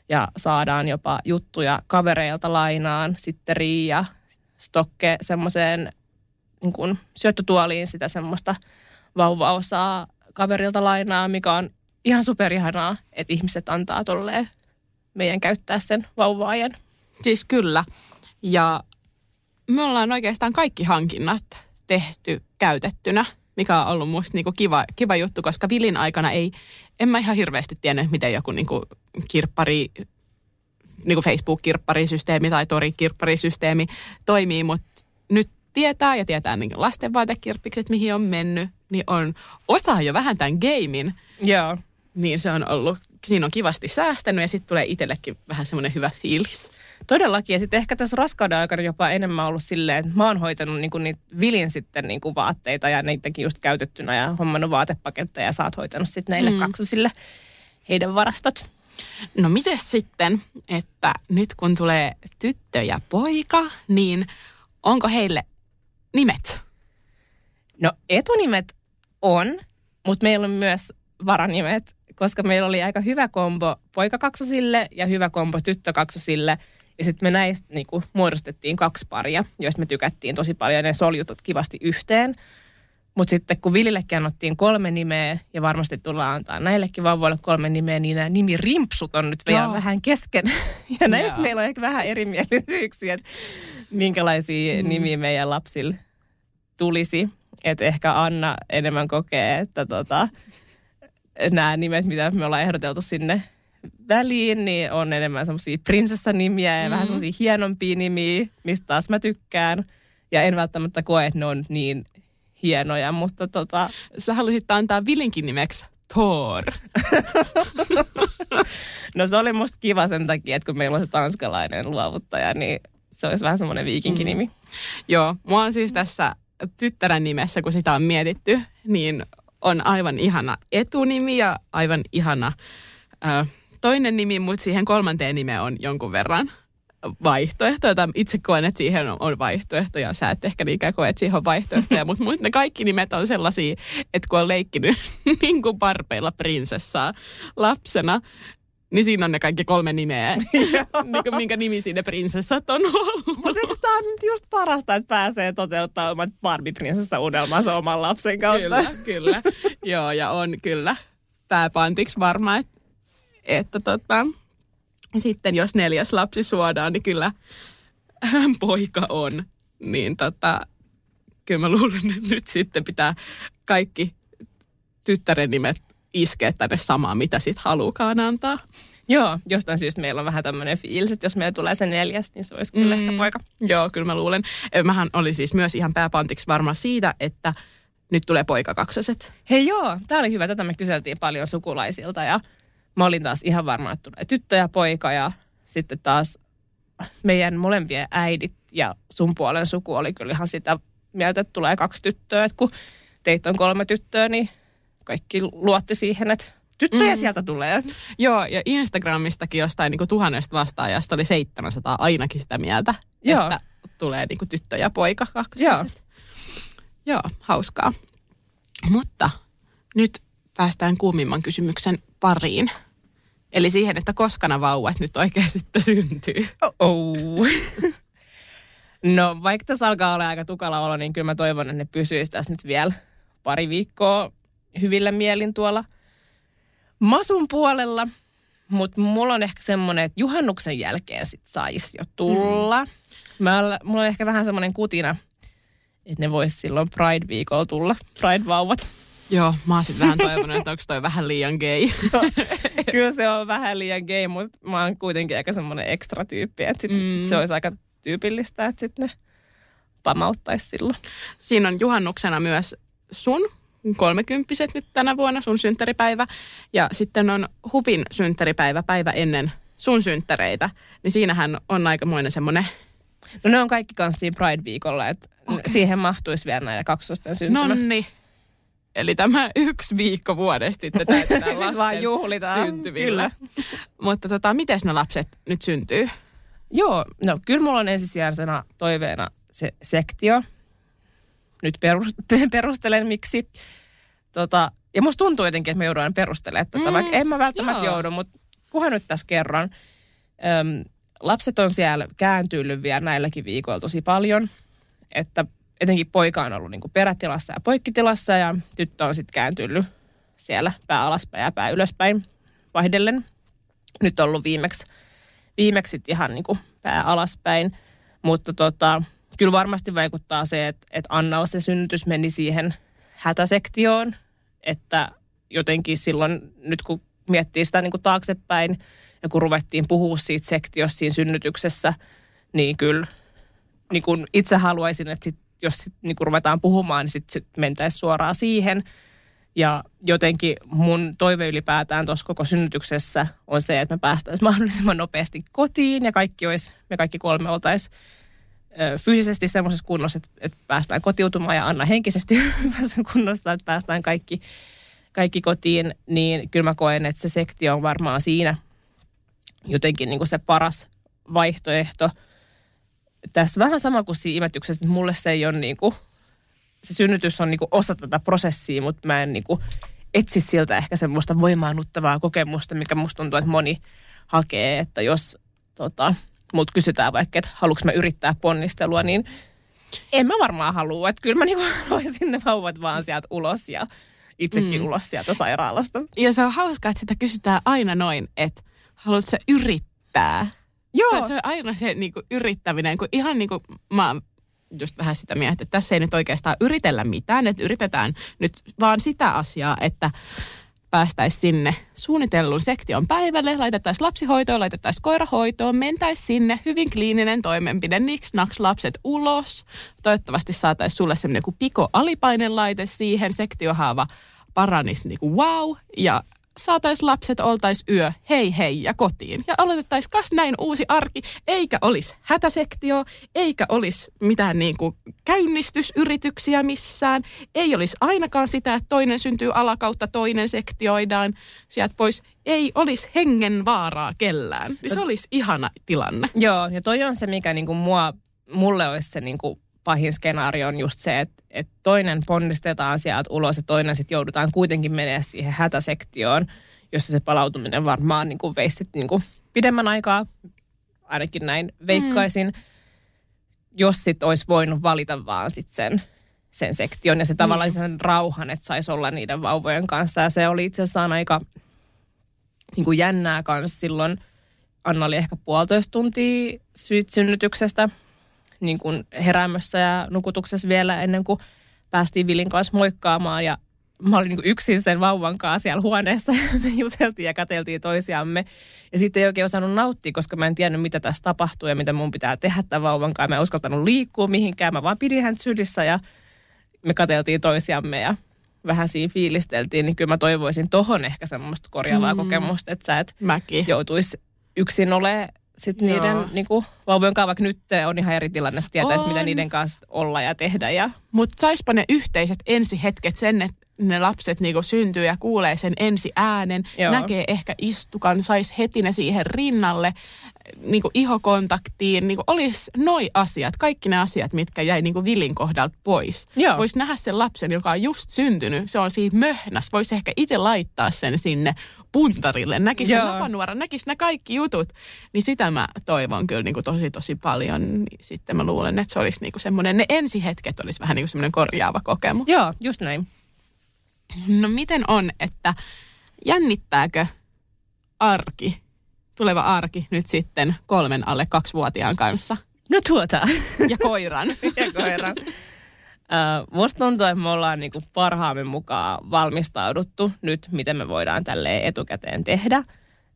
Ja saadaan jopa juttuja kavereilta lainaan. Sitten Riia stokke semmoiseen niin kuin syöttötuoliin sitä semmoista vauvaosaa kaverilta lainaa, mikä on ihan superihanaa, että ihmiset antaa tolleen meidän käyttää sen vauvaajan. Siis kyllä. Ja me ollaan oikeastaan kaikki hankinnat tehty käytettynä mikä on ollut musta niinku kiva, kiva juttu, koska Vilin aikana ei, en mä ihan hirveästi tiennyt, miten joku niinku kirppari, niinku Facebook-kirpparisysteemi tai Tori-kirpparisysteemi toimii, mutta nyt tietää ja tietää niin lastenvaatekirppikset, mihin on mennyt, niin on osaa jo vähän tämän gamein. Joo. Niin se on ollut, siinä on kivasti säästänyt ja sitten tulee itsellekin vähän semmoinen hyvä fiilis. Todellakin. Ja sitten ehkä tässä raskauden aikana jopa enemmän ollut silleen, että mä oon hoitanut niinku niitä Vilin sitten niinku vaatteita ja niitäkin just käytettynä ja hommannut vaatepaketteja ja sä oot hoitanut sitten näille mm. kaksosille heidän varastot. No miten sitten, että nyt kun tulee tyttö ja poika, niin onko heille nimet? No etunimet on, mutta meillä on myös varanimet, koska meillä oli aika hyvä kombo poikakaksosille ja hyvä kombo tyttökaksosille – ja sitten me näistä niin kuin, muodostettiin kaksi paria, joista me tykättiin tosi paljon ja ne soljutut kivasti yhteen. Mutta sitten kun Vilillekin annettiin kolme nimeä ja varmasti tullaan antaa näillekin vauvoille kolme nimeä, niin nämä nimirimpsut on nyt vielä Joo. vähän kesken. (laughs) Ja näistä Joo. meillä on ehkä vähän erimielisyyksiä, että minkälaisia mm. nimiä meidän lapsille tulisi. Että ehkä Anna enemmän kokee, että tota, nämä nimet, mitä me ollaan ehdoteltu sinne väliin, niin on enemmän semmoisia prinsessanimiä ja mm. vähän semmoisia hienompia nimiä, mistä taas mä tykkään. Ja en välttämättä koe, että ne on niin hienoja, mutta tota... Sä haluaisit antaa Vilinkin nimeksi Thor. (laughs) no se oli musta kiva sen takia, että kun meillä on se tanskalainen luovuttaja, niin se olisi vähän semmoinen viikinkinimi. Mm. Joo, mua on siis tässä tyttären nimessä, kun sitä on mietitty, niin on aivan ihana etunimi ja aivan ihana äh, toinen nimi, mutta siihen kolmanteen nimeen on jonkun verran vaihtoehtoja. Tai itse koen, että siihen on vaihtoehtoja. Sä et ehkä niinkään koe, että siihen on vaihtoehtoja. mutta muista ne kaikki nimet on sellaisia, että kun on leikkinyt (laughs) niin kuin parpeilla prinsessaa lapsena, niin siinä on ne kaikki kolme nimeä, (laughs) niin minkä nimi siinä prinsessat on ollut. Mutta eikö tämä nyt just parasta, että pääsee toteuttamaan oman Barbie-prinsessa unelmansa oman lapsen kautta? Kyllä, kyllä. Joo, ja on kyllä pääpantiksi varma, että että tota, sitten jos neljäs lapsi suodaan, niin kyllä hän (laughs) poika on. Niin tota, kyllä mä luulen, että nyt sitten pitää kaikki tyttären nimet iskeä tänne samaan, mitä sitten halukaan antaa. Joo, jostain syystä meillä on vähän tämmöinen fiilis, että jos meillä tulee se neljäs, niin se olisi kyllä mm, ehkä poika. Joo, kyllä mä luulen. Mähän oli siis myös ihan pääpantiksi varma siitä, että nyt tulee poikakaksoset. Hei joo, tämä oli hyvä. Tätä me kyseltiin paljon sukulaisilta ja mä olin taas ihan varma, että tulee tyttö ja poika ja sitten taas meidän molempien äidit ja sun puolen suku oli kyllä ihan sitä mieltä, että tulee kaksi tyttöä. Että kun teitä on kolme tyttöä, niin kaikki luotti siihen, että tyttöjä mm. sieltä tulee. Joo, ja Instagramistakin jostain niin kuin tuhannesta vastaajasta oli 700 ainakin sitä mieltä, Joo. että tulee niin kuin tyttö ja poika Joo. kaksoset. Joo, hauskaa. Mutta nyt päästään kuumimman kysymyksen pariin. Eli siihen, että koska nämä vauvat nyt oikeasti sitten syntyy. Oh. no vaikka tässä alkaa olla aika tukala olo, niin kyllä mä toivon, että ne pysyisi tässä nyt vielä pari viikkoa hyvillä mielin tuolla masun puolella. Mutta mulla on ehkä semmoinen, että juhannuksen jälkeen sit saisi jo tulla. Mm. Mä, olla- mulla on ehkä vähän semmoinen kutina, että ne vois silloin Pride-viikolla tulla, Pride-vauvat. Joo, mä oon sitten vähän toivonut, että onko toi vähän liian gay. (laughs) Kyllä se on vähän liian gay, mutta mä oon kuitenkin aika semmoinen ekstra tyyppi, että sit Mm. se olisi aika tyypillistä, että sitten ne pamauttaisi silloin. Siinä on juhannuksena myös sun kolmekymppiset nyt tänä vuonna, sun synttäripäivä. Ja sitten on Hupin synttäripäivä päivä ennen sun synttäreitä. Niin siinähän on aikamoinen semmoinen, No ne on kaikki kanssa siinä Pride-viikolla, että okay. siihen mahtuisi vielä näiden kaksosten syntymä. nonni. Eli tämä (laughs) yksi viikko vuodesta sitten täytetään (laughs) Sitten lasten vaan juhlitaan. syntyvillä. Kyllä. Mutta tota, miten ne lapset nyt syntyy? Joo, no kyllä mulla on ensisijaisena toiveena se sektio. Nyt perus- (laughs) perustelen miksi. Tota, ja musta tuntuu jotenkin, että me joudun perustelemaan tätä, Mm, vaikka en mä välttämättä joo. joudu, mutta kunhan nyt tässä kerran. Öm, lapset on siellä kääntyillyt vielä näilläkin viikoilla tosi paljon, että etenkin poika on ollut niinku perätilassa ja poikkitilassa ja tyttö on sitten kääntyillyt siellä pää alaspäin ja pää ylöspäin vaihdellen. Nyt on ollut viimeksi, viimeksi ihan niinku pää alaspäin, mutta tota, kyllä varmasti vaikuttaa se, että, että Annalla se synnytys meni siihen hätäsektioon, että jotenkin silloin nyt kun miettii sitä niin kuin taaksepäin ja kun ruvettiin puhua siitä sektiossa siinä synnytyksessä, niin kyllä niin kuin itse haluaisin, että sit, jos sit, niin kuin ruvetaan puhumaan, niin sitten sit mentäisiin suoraan siihen. Ja jotenkin mun toive ylipäätään tuossa koko synnytyksessä on se, että me päästäisiin (laughs) mahdollisimman nopeasti kotiin ja kaikki olisi, me kaikki kolme oltaisiin fyysisesti semmoisessa kunnossa, että, että päästään kotiutumaan ja Anna henkisesti (laughs) hyvässä kunnossa, että päästään kaikki, kaikki kotiin, niin kyllä mä koen, että se sektio on varmaan siinä jotenkin niin kuin se paras vaihtoehto. Tässä vähän sama kuin siinä imetyksessä, että mulle se ei ole niin kuin, se synnytys on niin kuin osa tätä prosessia, mutta mä en niin kuin etsi siltä ehkä semmoista voimaannuttavaa kokemusta, mikä musta tuntuu, että moni hakee, että jos tota, multa kysytään vaikka, että haluanko mä yrittää ponnistelua, niin en mä varmaan halua. Että kyllä mä niinku (laughs) haluaisin ne vauvat vaan sieltä ulos ja itsekin mm. ulos sieltä sairaalasta. Ja se on hauskaa, että sitä kysytään aina noin, että haluatko sä yrittää? Joo, Se on aina se niin kuin, yrittäminen, kun ihan niin kuin mä just vähän sitä mieltä, että tässä ei nyt oikeastaan yritellä mitään, että yritetään nyt vaan sitä asiaa, että päästäisiin sinne suunnitellun sektion päivälle, laitettaisiin lapsihoitoon, laitettaisiin koirahoitoon, mentäisiin sinne, hyvin kliininen toimenpide, niks naks lapset ulos. Toivottavasti saataisiin sulle semmoinen joku piko-alipainelaite siihen, sektiohaava paranisi niin kuin wow, ja saataisiin lapset, oltais yö, hei hei ja kotiin. Ja aloitettaisiin kas näin uusi arki, eikä olisi hätäsektio, eikä olisi mitään niin kuin käynnistysyrityksiä missään. Ei olisi ainakaan sitä, että toinen syntyy alakautta, toinen sektioidaan sieltä pois. Ei olisi hengen vaaraa kellään. Niin se olisi ihana tilanne. Joo, ja toi on se, mikä niinku mua, mulle olisi se niinku pahin skenaario on just se, että, että toinen ponnistetaan sieltä ulos ja toinen sitten joudutaan kuitenkin menemään siihen hätäsektioon, jossa se palautuminen varmaan niinku veisi sit niinku pidemmän aikaa, ainakin näin veikkaisin, mm. jos sitten olisi voinut valita vaan sit sen, sen sektion ja se tavallaan sen rauhan, että saisi olla niiden vauvojen kanssa. Ja se oli itse asiassa aika niin kuin jännää kanssa silloin. Anna oli ehkä puolitoista tuntia syyt synnytyksestä niin kuin heräämössä ja nukutuksessa vielä ennen kuin päästiin Vilin kanssa moikkaamaan ja mä olin niin yksin sen vauvan kanssa siellä huoneessa. (laughs) Me juteltiin ja katseltiin toisiamme. Ja sitten ei oikein osannut nauttia, koska mä en tiennyt, mitä tässä tapahtuu ja mitä mun pitää tehdä tämän vauvan kanssa. Mä en uskaltanut liikkua mihinkään. Mä vaan pidin hän sylissä ja me katseltiin toisiamme ja vähän siinä fiilisteltiin, niin kyllä mä toivoisin tohon ehkä semmoista korjaavaa mm. kokemusta, että sä et Mäkin. joutuisi yksin olemaan sit Joo. niiden niin kuin, vauvojen kanssa, vaikka nyt on ihan eri tilanne, tietäisi, mitä niiden kanssa olla ja tehdä. Ja, Mutta saispa ne yhteiset ensihetket sen, että ne lapset niinku syntyy ja kuulee sen ensi äänen, Joo. näkee ehkä istukan, sais heti ne siihen rinnalle, niinku ihokontaktiin, niinku olisi noi asiat, kaikki ne asiat, mitkä jäi niinku Vilin kohdalta pois. Voisi nähdä sen lapsen, joka on just syntynyt, se on siinä möhnäs, voisi ehkä itse laittaa sen sinne puntarille, näkisi sen Joo. napanuoran, näkisi ne kaikki jutut. Niin sitä mä toivon kyllä niinku tosi tosi paljon. Niin sitten mä luulen, että se olisi niinku semmoinen, ne ensihetket olisi vähän niinku semmoinen korjaava kokemus. joo, just näin. No miten on, että jännittääkö arki, tuleva arki nyt sitten kolmen alle kaksivuotiaan kanssa No tuota. ja koiran? (laughs) ja koira. Uh, musta tuntuu, että me ollaan niinku parhaamme mukaan valmistauduttu nyt, miten me voidaan tälleen etukäteen tehdä.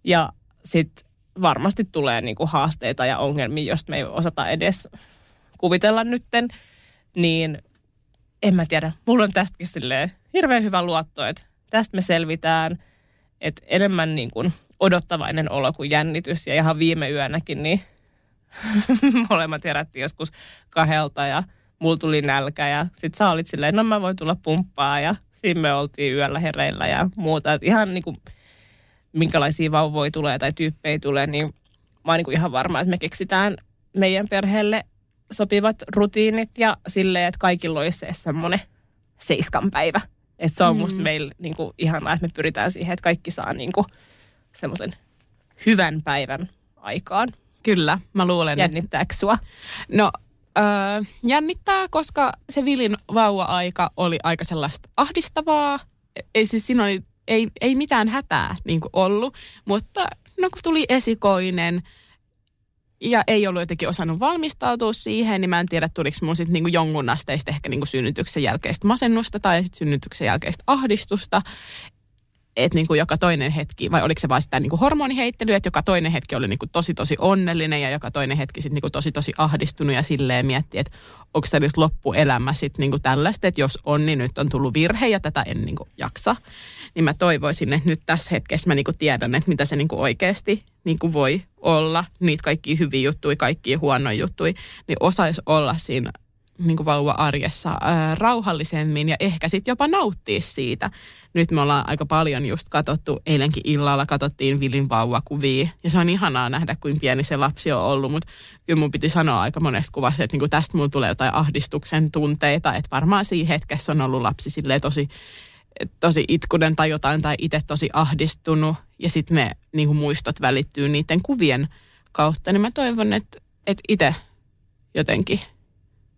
Ja sitten varmasti tulee niinku haasteita ja ongelmia, josta me ei osata edes kuvitella nytten. Niin en mä tiedä. Mulla on tästäkin silleen hirveän hyvä luotto, että tästä me selvitään. Että enemmän niin kuin odottavainen olo kuin jännitys. Ja ihan viime yönäkin niin (laughs) molemmat herättiin joskus kahdelta ja mulla tuli nälkä ja sit sä olit silleen, no mä voin tulla pumppaa ja siinä me oltiin yöllä hereillä ja muuta. Et ihan niin kuin, minkälaisia vauvoja tulee tai tyyppejä tulee, niin mä oon niin kuin ihan varma, että me keksitään meidän perheelle sopivat rutiinit ja silleen, että kaikilla olisi se semmoinen seiskan päivä. Että se on mm. musta meillä niin kuin ihanaa, että me pyritään siihen, että kaikki saa niin kuin semmoisen hyvän päivän aikaan. Kyllä, mä luulen. että- Jännittääkö sua? No öö, jännittää, koska se Vilin vauva-aika oli aika sellaista ahdistavaa. Ei siis siinä oli, ei, ei mitään hätää niin kuin ollut, mutta no kun tuli esikoinen ja ei ollut jotenkin osannut valmistautua siihen, niin mä en tiedä, tuliko mun sitten niin jonkun asteista ehkä niin synnytyksen jälkeistä masennusta tai sitten synnytyksen jälkeistä ahdistusta. Että niin kuin joka toinen hetki, vai oliko se vaan sitä niin kuin hormoniheittelyä, että joka toinen hetki oli niin kuin tosi tosi onnellinen ja joka toinen hetki sitten niin kuin tosi tosi ahdistunut ja silleen mietti, että onko tämä nyt loppuelämä sitten niin kuin tällaista, että jos on, niin nyt on tullut virhe ja tätä en niin kuin jaksa. Niin mä toivoisin, että nyt tässä hetkessä mä niin kuin tiedän, että mitä se niin kuin oikeasti niin kuin voi olla, niitä kaikki hyviä juttuja, kaikki huonoja juttuja, niin osaisi olla siinä niin kuin vauva-arjessa ää, rauhallisemmin ja ehkä sitten jopa nauttia siitä. Nyt me ollaan aika paljon just katsottu, eilenkin illalla katsottiin Vilin vauvakuvia ja se on ihanaa nähdä, kuin pieni se lapsi on ollut, mutta kyllä mun piti sanoa aika monesta kuvasta, että niin kuin tästä mun tulee jotain ahdistuksen tunteita, että varmaan siinä hetkessä on ollut lapsi silleen tosi tosi itkunen tai jotain tai itse tosi ahdistunut ja sitten ne niin kuin muistot välittyy niiden kuvien kautta, niin mä toivon, että, että itse jotenkin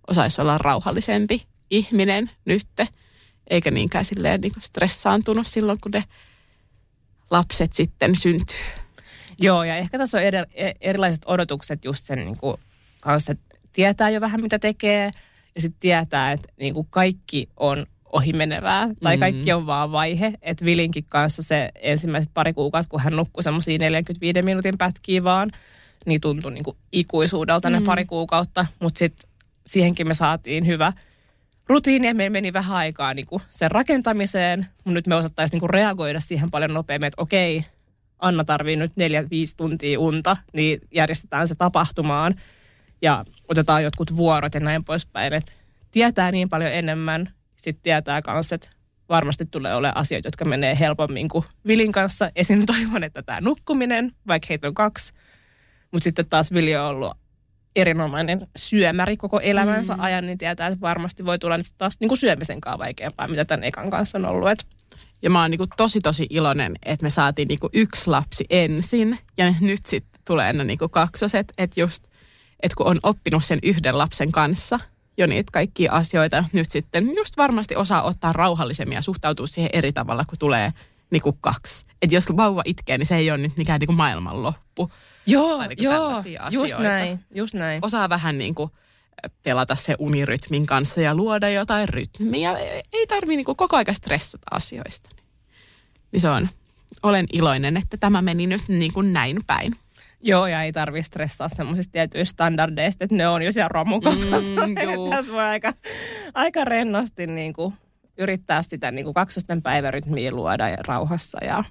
osaisi olla rauhallisempi ihminen nytte, eikä niinkään silleen niin kuin stressaantunut silloin, kun ne lapset sitten syntyy. Joo, ja ehkä tässä on eri, erilaiset odotukset just sen niin kuin, kanssa, että tietää jo vähän mitä tekee, ja sitten tietää, että niin kuin kaikki on ohimenevää, tai Mm. kaikki on vaan vaihe. Että Vilinkin kanssa se ensimmäiset pari kuukautta, kun hän nukkui semmoisia 45 minuutin pätkiä vaan, niin tuntui niin kuin ikuisuudelta ne Mm. pari kuukautta, mutta sitten siihenkin me saatiin hyvä rutiini, ja meillä meni vähän aikaa niin kuin sen rakentamiseen, mutta nyt me osattaisiin niin kuin reagoida siihen paljon nopeammin, että okei, Anna tarvii nyt neljä, viisi tuntia unta, niin järjestetään se tapahtumaan ja otetaan jotkut vuorot ja näin poispäin. Et tietää niin paljon enemmän, sitten tietää myös, että varmasti tulee olemaan asioita, jotka menee helpommin kuin Vilin kanssa. Esim. (laughs) toivon, että tämä nukkuminen, vaikka heitä on kaksi, mutta sitten taas Vili on ollut erinomainen syömäri koko elämänsä mm. ajan, niin tietää, että varmasti voi tulla nyt taas niin kuin syömisen kanssa vaikeampaa, mitä tämän ekan kanssa on ollut. Et Ja mä oon niinku tosi tosi iloinen, että me saatiin niinku yksi lapsi ensin ja nyt sitten tulee ne niinku kaksoset, että just, että kun on oppinut sen yhden lapsen kanssa jo niitä kaikkia asioita, nyt sitten just varmasti osaa ottaa rauhallisemmin ja suhtautua siihen eri tavalla, kun tulee niinku kaksi. Että jos vauva itkee, niin se ei ole nyt mikään niinku maailmanloppu. Joo, Tai niinku joo, just näin, just näin. Osaa vähän niinku pelata se unirytmin kanssa ja luoda jotain rytmiä. Ei tarvii niinku koko ajan stressata asioista. Niin se on, olen iloinen, että tämä meni nyt niin kuin näin päin. Joo, ja ei tarvi stressaa semmoisista tietyistä standardeista, että ne on jo siellä romukohdassa. Mm. (laughs) Tässä voi aika, aika rennosti niin kuin yrittää sitä niin kuin kaksosten päivärytmiä luoda ja rauhassa. Ja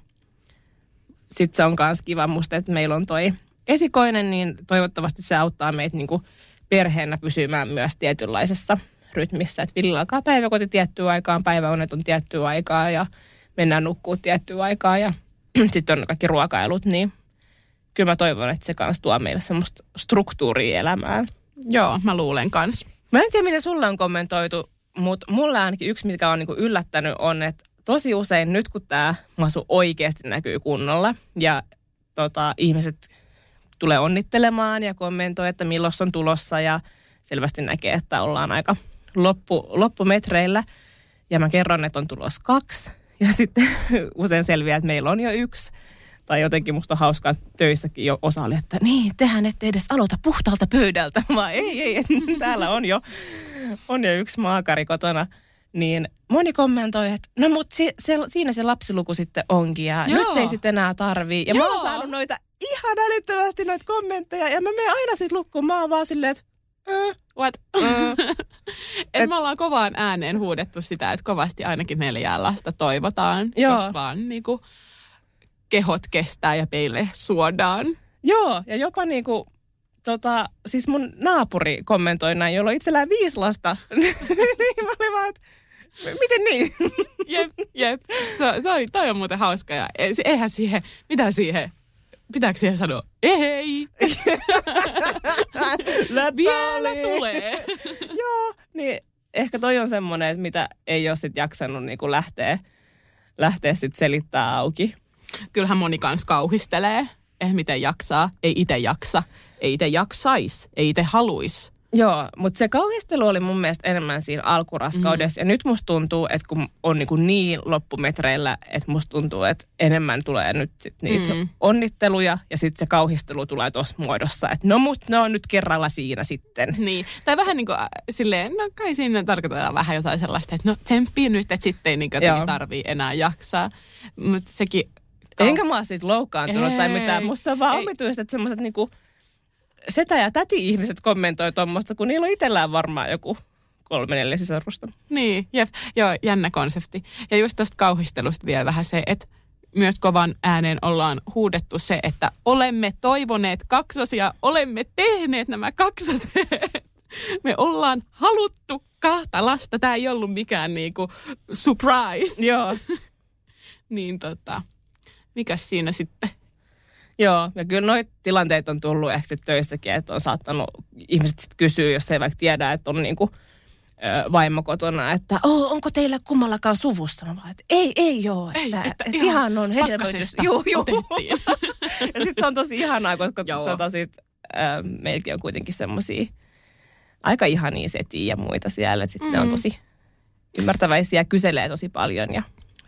sitten se on myös kiva musta, että meillä on toi esikoinen, niin toivottavasti se auttaa meitä niin kuin perheenä pysymään myös tietynlaisessa rytmissä. Että Villillä alkaa päiväkoti tiettyä aikaan, päiväunet on tiettyä aikaa ja mennään nukkuu tiettyä aikaa ja (clears throat) sitten on kaikki ruokailut, niin kyllä mä toivon, että se kanssa tuo meille semmoista struktuuria elämään. Joo, mä luulen kans. Mä en tiedä, miten sulle on kommentoitu, mutta mulle ainakin yksi, mikä on niinku yllättänyt, on, että tosi usein nyt, kun tämä masu oikeasti näkyy kunnolla ja tota, ihmiset tulee onnittelemaan ja kommentoi, että milloin on tulossa ja selvästi näkee, että ollaan aika loppu, loppumetreillä. Ja mä kerron, että on tulos kaksi (laughs) ja sitten usein selviää, että meillä on jo yksi. Tai jotenkin musta on hauskaa, että töissäkin jo osa oli, että niin, tehän ette edes aloita puhtaalta pöydältä. (laughs) Mä ei, ei, täällä on jo, on jo yksi maakari kotona. Niin moni kommentoi, että no mut si, se, siinä se lapsiluku sitten onkin ja Joo. nyt ei sitten enää tarvii. Ja mä Joo. oon saanut noita ihan älyttömästi noita kommentteja ja mä menen aina sit lukkuun. Mä oon vaan silleen, että äh, What? (laughs) äh. Et me ollaan kovaan ääneen huudettu sitä, että kovasti ainakin neljää lasta toivotaan, Joo. jos vaan niinku kehot kestää ja peille suodaan. Joo, ja jopa niinku, tota, siis mun naapuri kommentoi näin, jolla on itsellään viisi lasta. (laughs) niin mä olin vaan, että miten niin? (laughs) Jep, jep. Se, se oli, toi on muuten hauska ja e- eihän siihen, mitä siihen, pitääkö siihen sanoa, ei, (laughs) vielä tulee. (laughs) Joo, niin ehkä toi on semmoinen, että mitä ei ole sit jaksanut niinku lähteä, lähteä sit selittää auki. Kyllähän moni kans kauhistelee, eh miten jaksaa, ei itse jaksa, ei itse jaksais, ei itse haluis. Joo, mutta se kauhistelu oli mun mielestä enemmän siinä alkuraskaudessa. Mm. Ja nyt musta tuntuu, että kun on niin, kuin niin loppumetreillä, että musta tuntuu, että enemmän tulee nyt sit niitä Mm. onnitteluja. Ja sitten se kauhistelu tulee tuossa muodossa, että no mut ne on nyt kerralla siinä sitten. Niin, tai vähän niin kuin äh, silleen, no kai siinä tarkoitetaan vähän jotain sellaista, että no tsemppii nyt, että sitten ei niin tarvii enää jaksaa. Mutta sekin... kau- Enkä mä oon siitä loukkaantunut tai Ei. mitään. Musta on vaan Ei. omituista, että semmoiset niinku setä- ja täti-ihmiset kommentoi tuommoista, kun niillä on itsellään varmaan joku kolme neljä sisarusta. Niin, jep, joo, jännä konsepti. Ja just tuosta kauhistelusta vielä vähän se, että myös kovan ääneen ollaan huudettu se, että olemme toivoneet kaksosia, olemme tehneet nämä kaksoset. Me ollaan haluttu kahta lasta. Tämä ei ollut mikään niinku surprise. Joo. (laughs) Niin tota, mikäs siinä sitten? Joo, ja kyllä noita tilanteita on tullut ehkä sit töissäkin, että on saattanut ihmiset sitten kysyä, jos ei vaikka tiedä, että on niinku, vaimo kotona, että oh, onko teillä kummallakaan suvussa? Mä vaan, että ei, ei joo, että, Ei, että, että että ihan ihan on hedelmöitys. Joo, joo. (laughs) ja sitten se on tosi ihanaa, koska tota sit, äh, meilläkin on kuitenkin semmoisia aika ihania setiä ja muita siellä. että Sitten mm. ne on tosi ymmärtäväisiä kyselee tosi paljon ja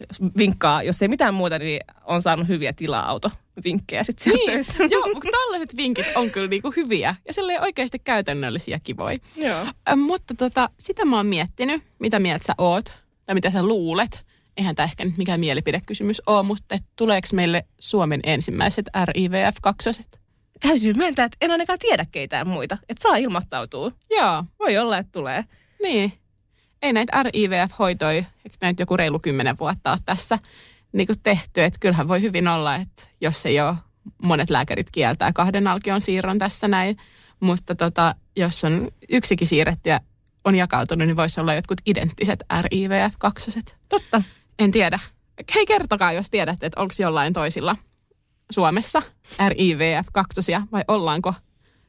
jos vinkkaa, jos ei mitään muuta, niin on saanut hyviä tila-auto vinkkejä sitten sieltä Niin, töistä. joo, mutta tällaiset vinkit on kyllä niinku hyviä ja silleen oikeasti käytännöllisiä kivoja. Joo. Ä, mutta tota, sitä mä oon miettinyt, mitä mieltä sä oot tai mitä sä luulet. Eihän tämä ehkä nyt mikään mielipidekysymys ole, mutta tuleeko meille Suomen ensimmäiset RIVF-kaksoset? Täytyy myöntää, että en ainakaan tiedä keitään muita. Että saa ilmoittautua. Joo, Voi olla, että tulee. niin. Ei näitä RIVF-hoitoja, eikö näitä joku reilu kymmenen vuotta ole tässä niin kuin tehty. Että kyllähän voi hyvin olla, että jos ei ole, monet lääkärit kieltää kahden alkion siirron tässä näin. Mutta tota, jos on yksikin siirretty ja on jakautunut, niin voisi olla jotkut identtiset RIVF-kaksoset. Totta. En tiedä. Hei, kertokaa, jos tiedätte, että onko jollain toisilla Suomessa RIVF-kaksosia vai ollaanko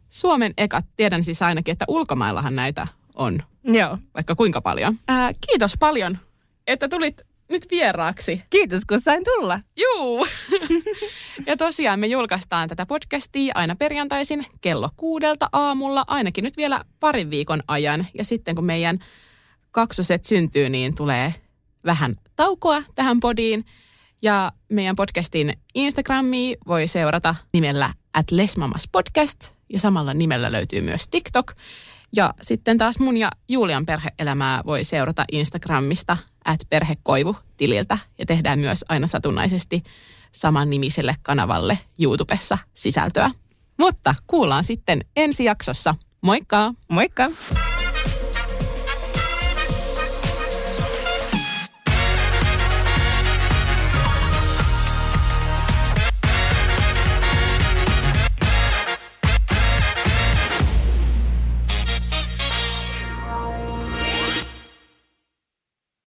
Suomen ekat. Tiedän siis ainakin, että ulkomaillahan näitä on Joo. vaikka kuinka paljon. Ää, kiitos paljon, että tulit nyt vieraaksi. Kiitos, kun sain tulla. Juu! ja tosiaan me julkaistaan tätä podcastia aina perjantaisin kello kuudelta aamulla, ainakin nyt vielä parin viikon ajan. Ja sitten kun meidän kaksoset syntyy, niin tulee vähän taukoa tähän podiin. Ja meidän podcastin Instagramia voi seurata nimellä at Lesmamas Podcast ja samalla nimellä löytyy myös TikTok. Ja sitten taas mun ja Julian perheelämää voi seurata Instagramista at perhekoivu-tililtä ja tehdään myös aina satunnaisesti saman nimiselle kanavalle YouTubessa sisältöä. Mutta kuullaan sitten ensi jaksossa. Moikka! Moikka!